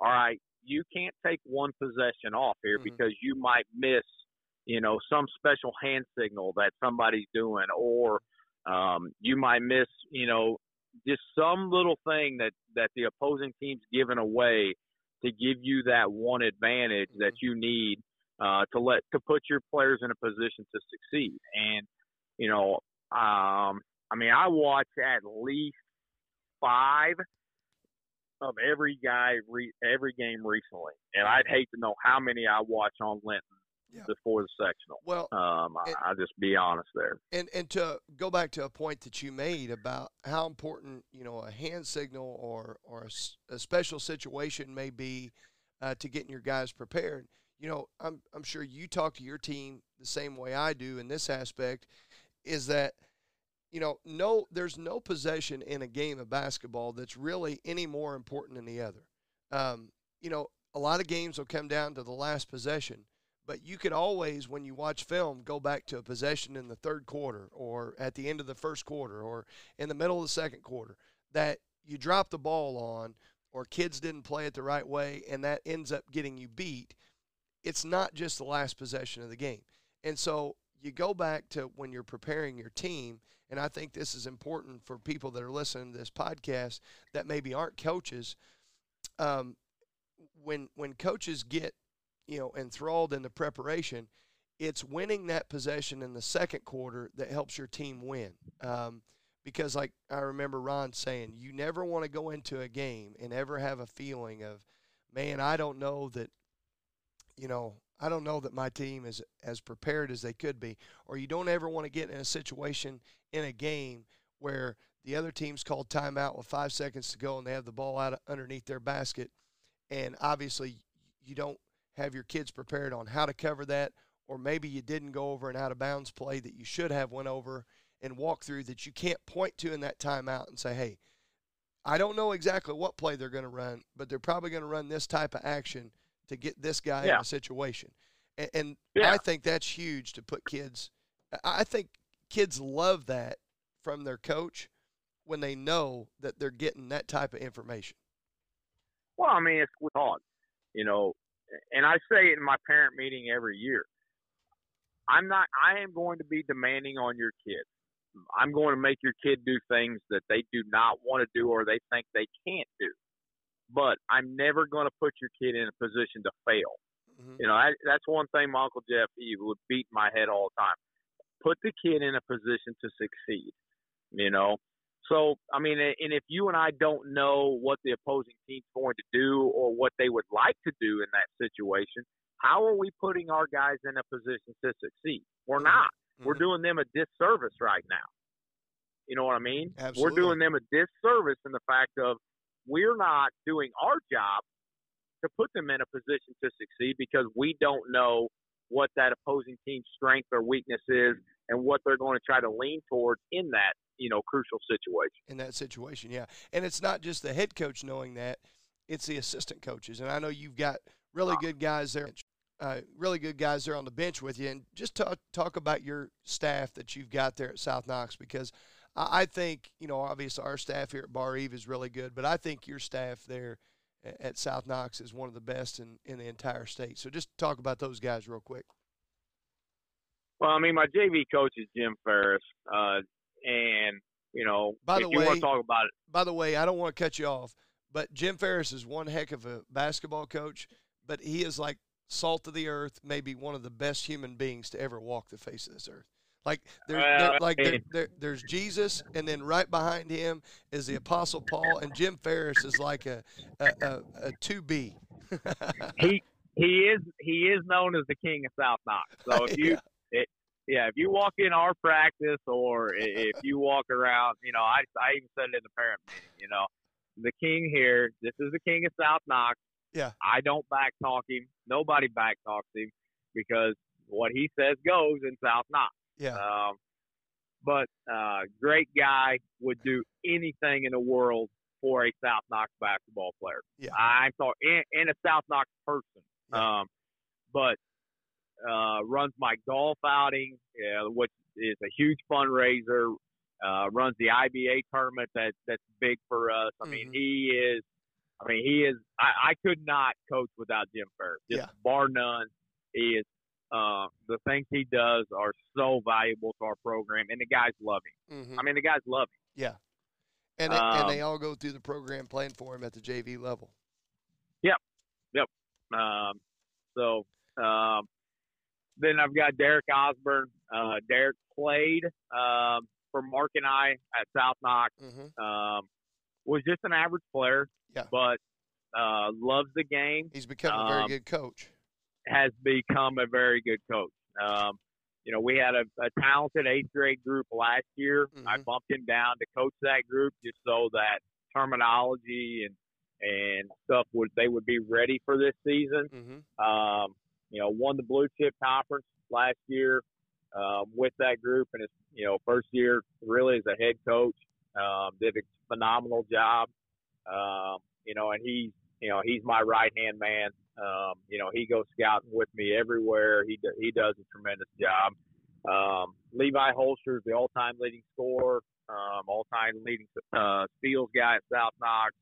all right, you can't take one possession off here Mhm. because you might miss, you know, some special hand signal that somebody's doing, or um, you might miss, you know, just some little thing that that the opposing team's giving away to give you that one advantage that you need uh, to let to put your players in a position to succeed. And you know, um, I mean, I watch at least five of every guy re- every game recently, and I'd hate to know how many I watch on Linton Yeah. before the sectional. Well, Um, I, And- I'll just be honest there. and and to go back to a point that you made about how important you know a hand signal or or a special situation may be uh, to getting your guys prepared. You know, I'm I'm sure you talk to your team the same way I do in this aspect. Is that you know no there's no possession in a game of basketball that's really any more important than the other. Um, you know, a lot of games will come down to the last possession but you could always, when you watch film, go back to a possession in the third quarter or at the end of the first quarter or in the middle of the second quarter that you dropped the ball on or kids didn't play it the right way and that ends up getting you beat. It's not just the last possession of the game. And so you go back to when you're preparing your team, and I think this is important for people that are listening to this podcast that maybe aren't coaches. Um, when when coaches get you know, enthralled in the preparation, it's winning that possession in the second quarter that helps your team win. Um, because, like I remember Ron saying, you never want to go into a game and ever have a feeling of, man, I don't know that, you know, I don't know that my team is as prepared as they could be. Or you don't ever want to get in a situation in a game where the other team's called timeout with five seconds to go and they have the ball out underneath their basket and obviously you don't have your kids prepared on how to cover that, or maybe you didn't go over an out of bounds play that you should have went over and walk through that you can't point to in that timeout and say, hey, I don't know exactly what play they're going to run, but they're probably going to run this type of action to get this guy Yeah. in a situation. And, and Yeah. I think that's huge to put kids. I think kids love that from their coach when they know that they're getting that type of information. Well, I mean, it's taught, you know, and I say it in my parent meeting every year. I'm not. I am going to be demanding on your kids. I'm going to make your kid do things that they do not want to do or they think they can't do. But I'm never going to put your kid in a position to fail. Mhm. You know, I, that's one thing my Uncle Jeff he would beat my head all the time. Put the kid in a position to succeed. You know, so I mean, and if you and I don't know what the opposing team's going to do or what they would like to do in that situation, how are we putting our guys in a position to succeed? We're Mhm. not. We're Mhm. doing them a disservice right now. You know what I mean? Absolutely. We're doing them a disservice in the fact of we're not doing our job to put them in a position to succeed because we don't know what that opposing team's strength or weakness is and what they're going to try to lean towards in that, you know, crucial situation. in that situation. Yeah, and it's not just the head coach knowing that; it's the assistant coaches. And I know you've got really good guys there, uh, really good guys there on the bench with you. And just talk talk about your staff that you've got there at South Knox because I, I think you know obviously our staff here at Barr-Reeve is really good, but I think your staff there at South Knox is one of the best in in the entire state. So just talk about those guys real quick. Well, I mean, my JV coach is Jim Ferris, uh, and you know, By the you want way- to talk about it, by the way, I don't want to cut you off, but Jim Ferris is one heck of a basketball coach, but he is like salt of the earth, maybe one of the best human beings to ever walk the face of this earth. Like there, Well, there- like there, there, there's Jesus, and then right behind him is the Apostle Paul, and Jim Ferris is like a a, a, a two B. he he is he is known as the king of South Knox. So if you yeah, if you walk in our practice or if you walk around, you know, I I even said it in the parent meeting, you know, the king here, this is the king of South Knox. Yeah. I don't back talk him. Nobody back talks him because what he says goes in South Knox. yeah, Um, but uh, great guy would do anything in the world for a South Knox basketball player. Yeah. I'm talking and, and a South Knox person. Yeah. Um, but uh, runs my golf outing, yeah, which is a huge fundraiser. Uh, runs the IBA tournament that that's big for us. I mean, Mhm. he is. I mean, he is. I, I could not coach without Jim Ferris. Just Yeah. bar none. He is uh, the things he does are so valuable to our program, and the guys love him. Mhm. I mean, the guys love him. yeah, and they, and um, they all go through the program playing for him at the JV level. Yep, yep. Um, so um, then I've got Derek Osborne. Uh, Derek played um, for Mark and I at South Knox. hmm Um, was just an average player, Yeah. but uh, loves the game. He's become a very Um, good coach. Has become a very good coach. Um, you know, we had a, a talented eighth grade group last year. I Mhm. bumped him down to coach that group just so that terminology and and stuff would they would be ready for this season. hmm Um, you know, won the blue chip conference last year um, with that group, and it's you know first year really as a head coach. Um, did a phenomenal job. Um, you know, and he's you know he's my right hand man. Um, you know, he goes scouting with me everywhere. He do, he does a tremendous job. Um, Levi Holster is the all time leading scorer, um, all time leading uh, steals guy at South Knox.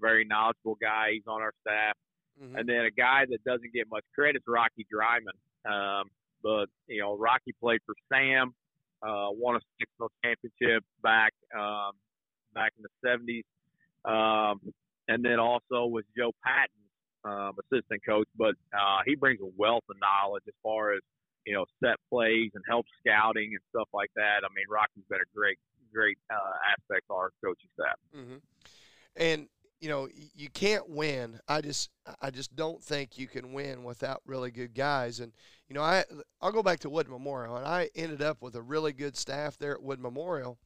Very knowledgeable guy. He's on our staff. Hmm And then a guy that doesn't get much credit is Rocky Dryman. Um, but you know, Rocky played for Sam, uh, won a sectional championship back um, back in the seventies, um, and then also was Joe Patton's um, assistant coach. But uh, he brings a wealth of knowledge as far as you know set plays and help scouting and stuff like that. I mean, Rocky's been a great great uh, aspect of our coaching staff. hmm And you know you can't win. I just I just don't think you can win without really good guys. And you know I I'll go back to Wood Memorial, and I ended up with a really good staff there at Wood Memorial.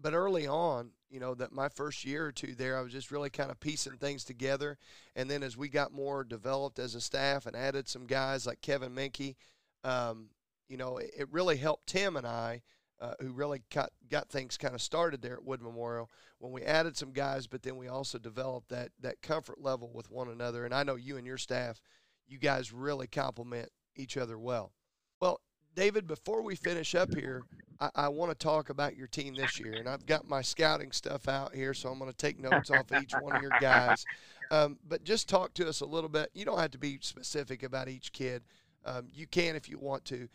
But early on, you know, that my first year or two there, I was just really kind of piecing things together. And then as we got more developed as a staff and added some guys like Kevin Minke, um, you know, it, it really helped Tim and I. Uh, who really got, got things kind of started there at Wood Memorial when we added some guys, but then we also developed that that comfort level with one another. And I know you and your staff, you guys really complement each other well. Well, David, before we finish up here, I, I want to talk about your team this year, and I've got my scouting stuff out here, so I'm going to take notes off of each one of your guys. Um, but just talk to us a little bit. You don't have to be specific about each kid. Um, you can if you want to,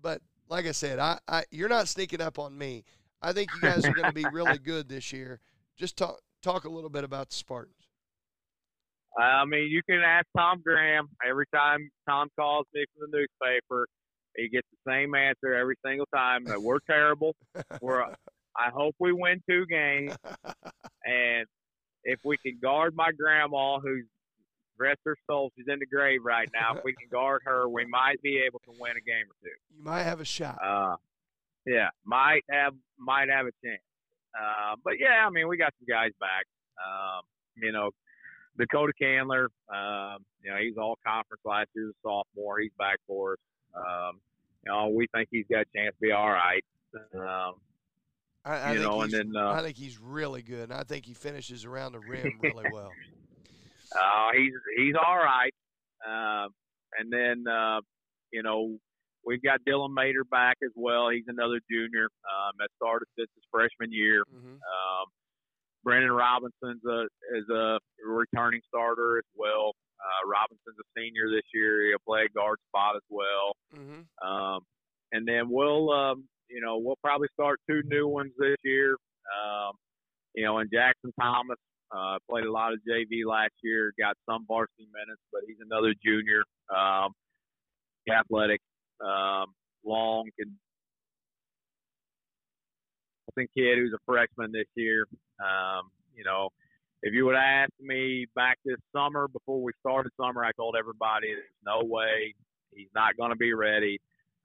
but like I said, I, I you're not sneaking up on me. I think you guys are going to be really good this year. Just talk talk a little bit about the Spartans. I mean, you can ask Tom Graham every time Tom calls me from the newspaper. He gets the same answer every single time that we're terrible. We're I hope we win two games, and if we can guard my grandma, who's rest her soul, she's in the grave right now. If we can guard her, we might be able to win a game or two. You might have a shot. Uh, yeah, might have might have a chance. Uh, but yeah, I mean, we got some guys back. Um, you know, Dakota Candler, um, you know, he's all conference last year, a sophomore. He's back for us. Um, you know, we think he's got a chance to be all right. Um, I, I you know, and then, uh, I think he's really good. And I think he finishes around the rim really well. Uh, he's he's all right. Um, and then uh, you know we've got Dylan Mater back as well. He's another junior um, that started since his freshman year. hmm Um, Brendan Robinson's a is a returning starter as well. Uh, Robinson's a senior this year. He'll play a guard spot as well. hmm Um, and then we'll, um, you know, we'll probably start two new ones this year. Um, you know, and Jackson Thomas uh, played a lot of JV last year, got some varsity minutes, but he's another junior, um, athletic, um, long, and I think kid who's a freshman this year. Um, you know, if you would asked me back this summer before we started summer, I told everybody there's no way he's not going to be ready.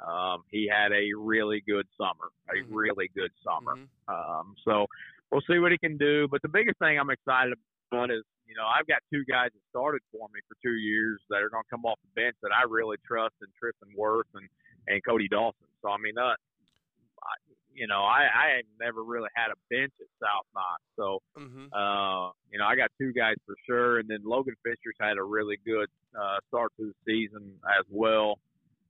Um, he had a really good summer, a Mhm. really good summer. Mhm. Um, so we'll see what he can do. But the biggest thing I'm excited about is, you know, I've got two guys that started for me for two years that are going to come off the bench that I really trust in Tristan Worth and, and Cody Dawson. So, I mean, uh, I, you know, I, I had never really had a bench at South Knox. So, hmm uh, you know, I got two guys for sure. And then Logan Fisher's had a really good uh, start to the season as well.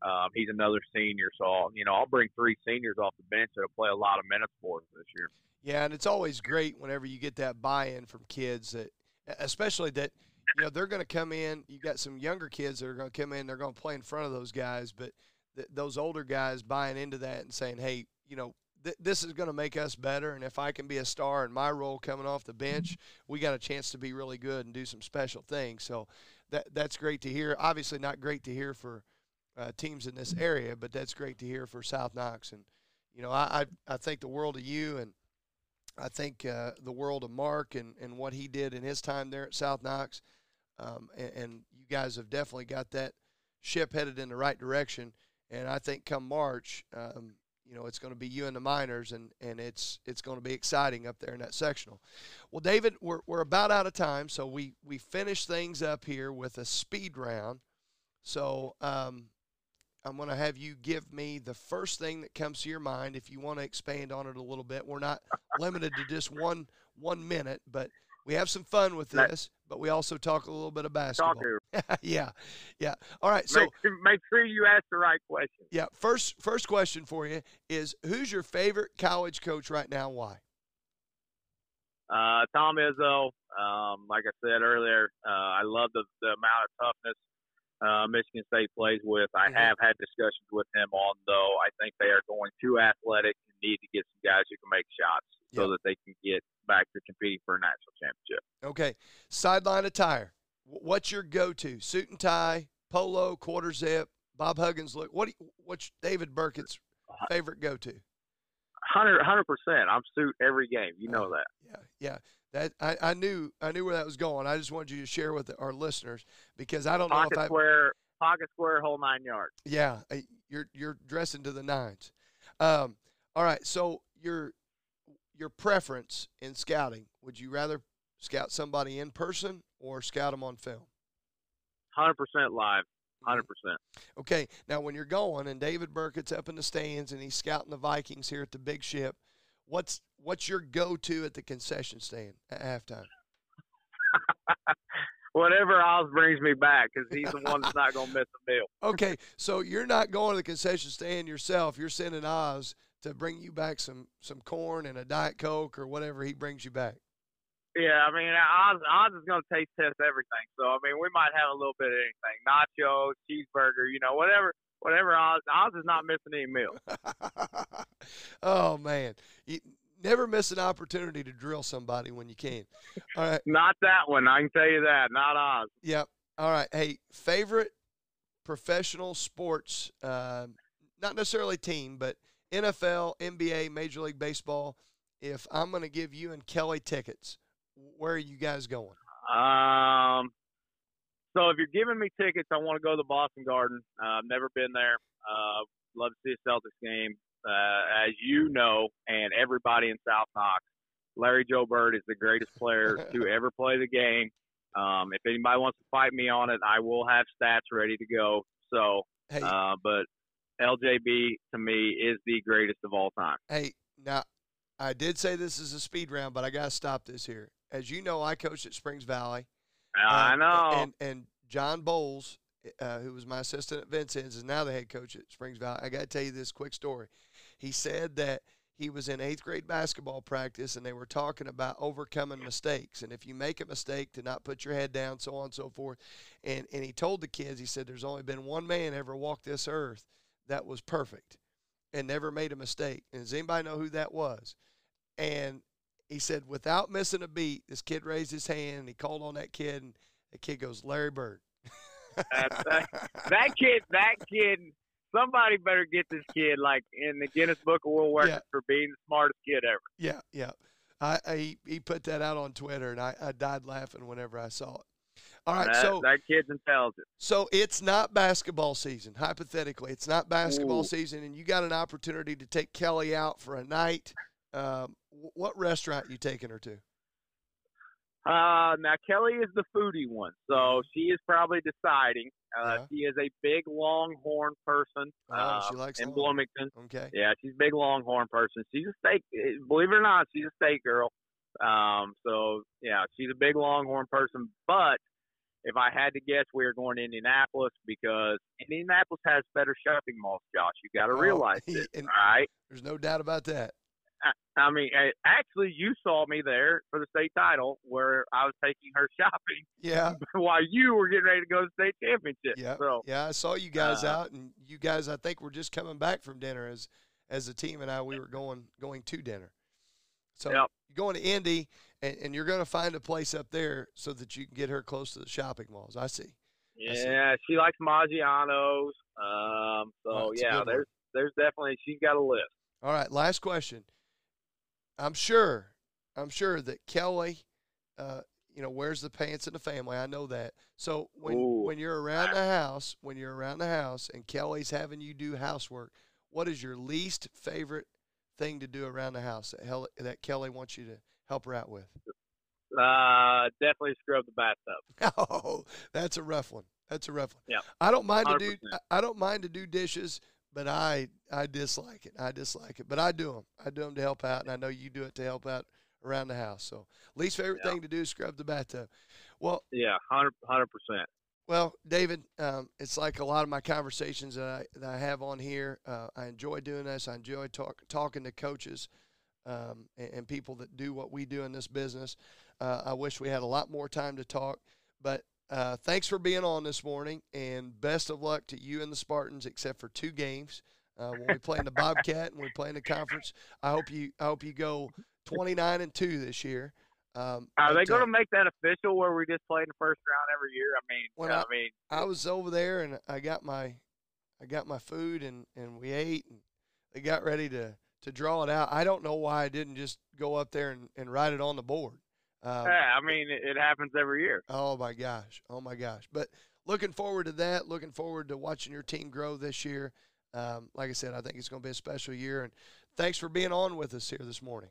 Um, he's another senior. So, you know, I'll bring three seniors off the bench that'll play a lot of minutes for us this year. Yeah, and it's always great whenever you get that buy-in from kids that, especially that, you know, they're going to come in. You got some younger kids that are going to come in. They're going to play in front of those guys, but th- those older guys buying into that and saying, hey, you know, th- this is going to make us better. And if I can be a star in my role coming off the bench, we got a chance to be really good and do some special things. So that that's great to hear. Obviously, not great to hear for uh, teams in this area, but that's great to hear for South Knox. And you know, I I, I the world of you and I think uh, the world of Mark and, and what he did in his time there at South Knox. Um, and, and you guys have definitely got that ship headed in the right direction. And I think come March, um, you know, it's going to be you and the miners, and, and it's it's going to be exciting up there in that sectional. Well, David, we're, we're about out of time, so we we finish things up here with a speed round. So um, I'm going to have you give me the first thing that comes to your mind. If you want to expand on it a little bit, we're not limited to just one one minute, but we have some fun with this. But we also talk a little bit of Talk basketball. yeah, yeah. All right. So make, sure, make sure you ask the right question. yeah, first first question for you is who's your favorite college coach right now? Why? Uh, Tom Izzo, um, like I said earlier, uh, I love the, the amount of toughness uh, Michigan State plays with. I Mhm. have had discussions with him on, though, I think they are going too athletic and need to get some guys who can make shots so that they can get back to competing for a national championship. Okay, sideline attire. What's your go-to? Suit and tie, polo, quarter zip, Bob Huggins look. What? You, what's David Burkett's favorite go-to? 100 percent. I'm suit every game. You know Uh, that. Yeah, yeah. That I, I knew I knew where that was going. I just wanted you to share with our listeners because I don't know Pocket if I. square, pocket square, whole nine yards. Yeah, you're you're dressing to the nines. Um, all right, so your your preference in scouting? Would you rather scout somebody in person or scout them on film? Hundred percent live. Mm-hmm. Hundred percent. Okay, now when you're going and David Burkett's up in the stands and he's scouting the Vikings here at the big ship, what's what's your go-to at the concession stand at halftime? Whatever Oz brings me back, because he's the one that's not going to miss a meal. Okay, so you're not going to the concession stand yourself. You're sending Oz to bring you back some some corn and a diet coke or whatever he brings you back. Yeah, I mean, Oz, Oz is going to taste test everything. So I mean, we might have a little bit of anything: nachos, cheeseburger, you know, whatever. Whatever Oz, Oz is not missing any meal. oh man, you never miss an opportunity to drill somebody when you can. All right. Not that one. I can tell you that. Not Oz. Yep. All right. Hey, favorite professional sports, uh, not necessarily team, but NFL, NBA, Major League Baseball. If I'm going to give you and Kelly tickets, where are you guys going? Um, so if you're giving me tickets, I want to go to the Boston Garden. Uh, I've never been there. Uh, love to see a Celtics game. Uh, as you know, and everybody in South Knox, Larry Joe Bird is the greatest player to ever play the game. Um, if anybody wants to fight me on it, I will have stats ready to go. So, Hey, uh, but LJB to me is the greatest of all time. hey, now I did say this is a speed round, but I got to stop this here. As you know, I coached at Springs Valley. I Uh, know. And and John Bowles, uh, who was my assistant at Vincennes, is now the head coach at Springs Valley. I got to tell you this quick story. He said that he was in eighth grade basketball practice and they were talking about overcoming mistakes. And if you make a mistake, to not put your head down, so on and so forth. And and he told the kids, he said, "There's only been one man ever walked this earth that was perfect and never made a mistake. And does anybody know who that was?" And he said, without missing a beat, this kid raised his hand and he called on that kid, and the kid goes, Larry Bird. That's- that kid, that kid, somebody better get this kid like in the Guinness Book of World Records Yeah. for being the smartest kid ever. Yeah, yeah. I, I he, he put that out on Twitter, and I, I died laughing whenever I saw it. All right, that, so that kid's intelligent. so it's not basketball season. Hypothetically, it's not basketball Ooh. season, and you got an opportunity to take Kelly out for a night. Um, what restaurant you taking her to? Uh, now Kelly is the foodie one, so she is probably deciding. Uh. Yeah. She is a big Longhorn person Oh, uh, she likes in long. Bloomington. Okay. Yeah, she's a big Longhorn person. She's a steak. eh, Believe it or not, she's a steak girl. Um, so yeah, she's a big Longhorn person. But if I had to guess, we are going to Indianapolis because Indianapolis has better shopping malls. Josh, you got to Oh, realize this, all right? There's no doubt about that. I, I mean, actually, you saw me there for the state title where I was taking her shopping Yeah. while you were getting ready to go to the state championship. Yeah, So yeah, I saw you guys uh, out, and you guys, I think, were just coming back from dinner as as a team, and I we were going going to dinner. So Yep. you're going to Indy, and, and you're going to find a place up there so that you can get her close to the shopping malls. I see. I see. yeah, she likes Maggiano's. Um, so Well, yeah, there's there's definitely she's got a list. All right, last question. I'm sure, I'm sure that Kelly, uh, you know, wears the pants in the family. I know that. So when Ooh. when you're around the house, when you're around the house, and Kelly's having you do housework, what is your least favorite thing to do around the house that Hel- that Kelly wants you to help her out with? Uh, definitely scrub the bathtub. Oh, that's a rough one. That's a rough one. Yeah. I don't mind to do 100%. I don't mind to do dishes, but I I dislike it. I dislike it, but I do them. I do them to help out, and I know you do it to help out around the house. So, least favorite Yeah. thing to do is scrub the bathtub. Well, Yeah, hundred hundred percent. well, David, um, it's like a lot of my conversations that I, that I have on here. Uh, I enjoy doing this. I enjoy talk, talking to coaches um, and, and people that do what we do in this business. Uh, I wish we had a lot more time to talk, but uh, thanks for being on this morning, and best of luck to you and the Spartans, except for two games. Uh, when we play in the Bobcat and we play in the conference, I hope you I hope you go twenty nine and two this year. Um, Are they uh, going to make that official where we just play in the first round every year? I mean, When I, mean, I was over there and I got my I got my food and, and we ate and they got ready to, to draw it out. I don't know why I didn't just go up there and, and write it on the board. Um, yeah, I mean, it, it happens every year. oh my gosh. Oh my gosh. But looking forward to that, looking forward to watching your team grow this year. Um, like I said, I think it's going to be a special year and thanks for being on with us here this morning.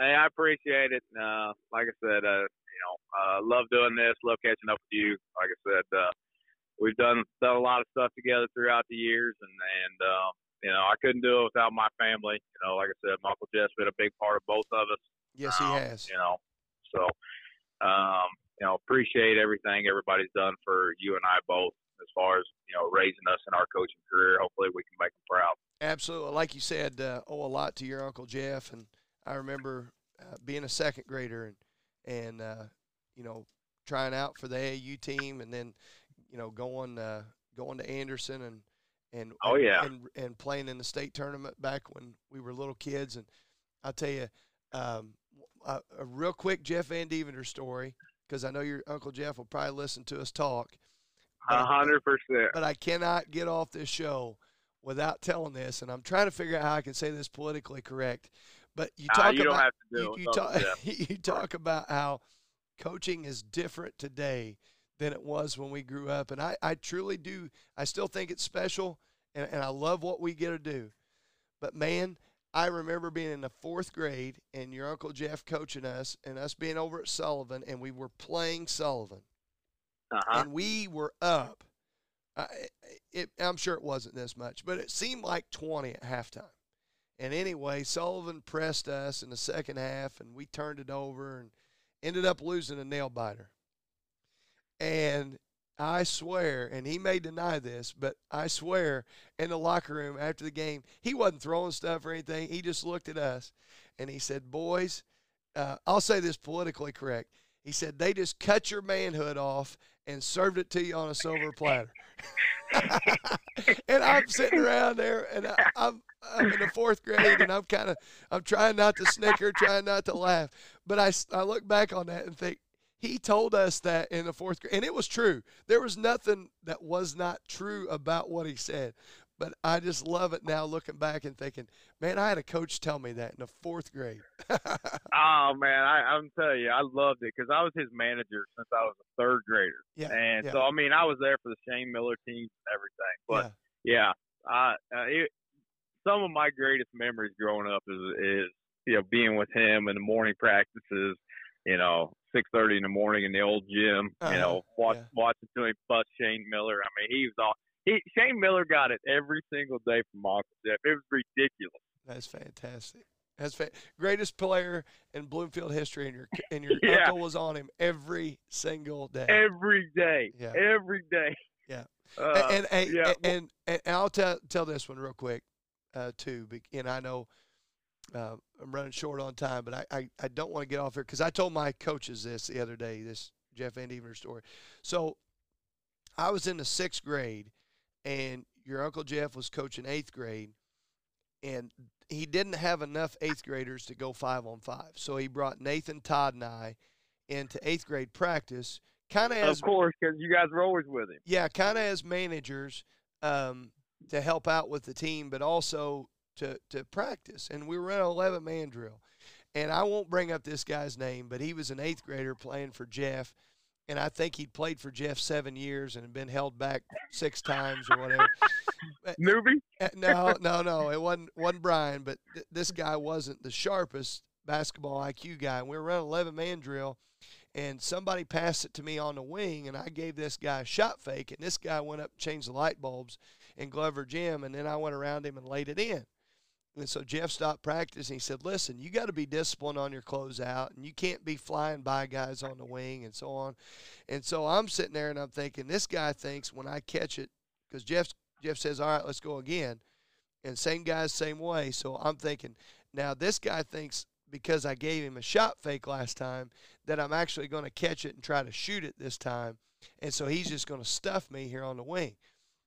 hey, I appreciate it. Uh, like I said, uh, you know, uh, love doing this. Love catching up with you. Like I said, uh, we've done done a lot of stuff together throughout the years, and and uh, you know, I couldn't do it without my family. You know, like I said, my Uncle Jeff's been a big part of both of us. Yes, he Um, has. You know, so um, you know, appreciate everything everybody's done for you and I both as far as you know raising us in our coaching career. Hopefully, we can make them proud. Absolutely. Like you said, uh, owe a lot to your Uncle Jeff. And I remember uh, being a second grader and, and uh, you know, trying out for the AAU team and then, you know, going uh, going to Anderson and, and, Oh, yeah. and, and playing in the state tournament back when we were little kids. And I'll tell you um, a, a real quick Jeff Van Deventer story because I know your Uncle Jeff will probably listen to us talk. A hundred percent. but I cannot get off this show without telling this, and I'm trying to figure out how I can say this politically correct. But you Uh, talk you don't about have to do you, you talk you talk about how coaching is different today than it was when we grew up, and I, I truly do. I still think it's special, and, and I love what we get to do. But man, I remember being in the fourth grade and your uncle Jeff coaching us, and us being over at Sullivan, and we were playing Sullivan Uh-huh. and we were up. Uh, it, I'm sure it wasn't this much, but it seemed like 20 at halftime. And anyway, Sullivan pressed us in the second half, and we turned it over and ended up losing a nail biter. And I swear, and he may deny this, but I swear in the locker room after the game, he wasn't throwing stuff or anything. He just looked at us and he said, Boys, uh, I'll say this politically correct. He said, They just cut your manhood off and served it to you on a silver platter. and I'm sitting around there and I, I'm, I'm in the fourth grade and I'm kind of, I'm trying not to snicker, trying not to laugh. But I, I look back on that and think, he told us that in the fourth grade, and it was true. There was nothing that was not true about what he said. But I just love it now, looking back and thinking, man, I had a coach tell me that in the fourth grade. Oh man, I, I'm telling you, I loved it because I was his manager since I was a third grader, yeah, and yeah, so I mean, I was there for the Shane Miller teams and everything. But yeah. yeah, I, uh, it, some of my greatest memories growing up is is you know being with him in the morning practices. You know, six thirty in the morning in the old gym. Uh-huh, You know, watch, yeah. watching him bust Shane Miller. I mean, he was all. He, Shane Miller got it every single day from Jeff. It was ridiculous. That's fantastic. That's fa- greatest player in Bloomfield history, and your and your Yeah. uncle was on him every single day. Every day. Yeah. Every day. Yeah. Uh, and, and, yeah. and, and, and I'll tell tell this one real quick, uh, too. And I know uh, I'm running short on time, but I, I, I don't want to get off here because I told my coaches this the other day. This Jeff Van Deventer story. So I was in the sixth grade, and your uncle Jeff was coaching eighth grade, and he didn't have enough eighth graders to go five on five. So he brought Nathan, Todd, and I into eighth grade practice, kind of as of course, because you guys were always with him. yeah, kind of as managers um, to help out with the team, but also to to practice. And we were in an eleven man drill, and I won't bring up this guy's name, but he was an eighth grader playing for Jeff, and I think he'd played for Jeff seven years and had been held back six times or whatever. Newbie? Uh, no, no, no, it wasn't wasn't Brian, but th- this guy wasn't the sharpest basketball IQ guy. And we were running eleven man drill, and somebody passed it to me on the wing, and I gave this guy a shot fake, and this guy went up and changed the light bulbs in Glover Gym, and then I went around him and laid it in. And so Jeff stopped practicing. he said, Listen, you got to be disciplined on your closeout and you can't be flying by guys on the wing and so on. And so I'm sitting there and I'm thinking, this guy thinks when I catch it, because Jeff, Jeff says, All right, let's go again. And same guys, same way. So I'm thinking, now this guy thinks because I gave him a shot fake last time that I'm actually going to catch it and try to shoot it this time. And so he's just going to stuff me here on the wing.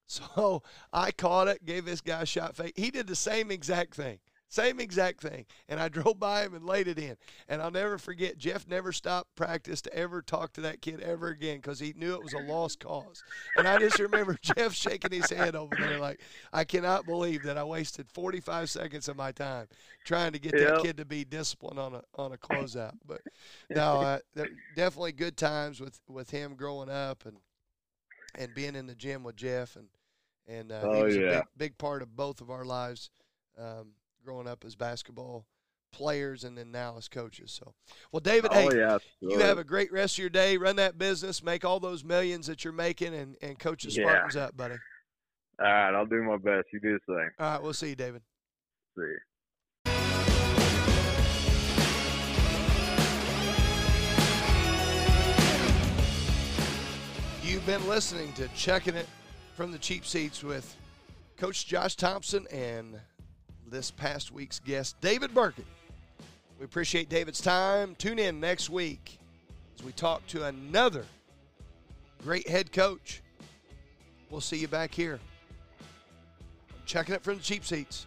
So I caught it, gave this guy a shot fake. He did the same exact thing. Same exact thing. And I drove by him and laid it in. And I'll never forget, Jeff never stopped practice to ever talk to that kid ever again because he knew it was a lost cause. And I just remember Jeff shaking his head over there like, I cannot believe that I wasted 45 seconds of my time trying to get that kid to be disciplined on a on a closeout. But no, uh, definitely good times with, with him growing up and and being in the gym with Jeff and and uh, he Oh, was a big, big part of both of our lives um, growing up as basketball players and then now as coaches. So, well, David, oh hey, yeah, you have a great rest of your day. Run that business, make all those millions that you're making, and and coach the Yeah. Spartans up, buddy. All right, I'll do my best. You do the same. All right, we'll see you, David. See you. You've been listening to Chucking It from the Cheap Seats with Coach Josh Thompson and this past week's guest, David Burkett. We appreciate David's time. Tune in next week as we talk to another great head coach. We'll see you back here. Chucking it from the Cheap Seats.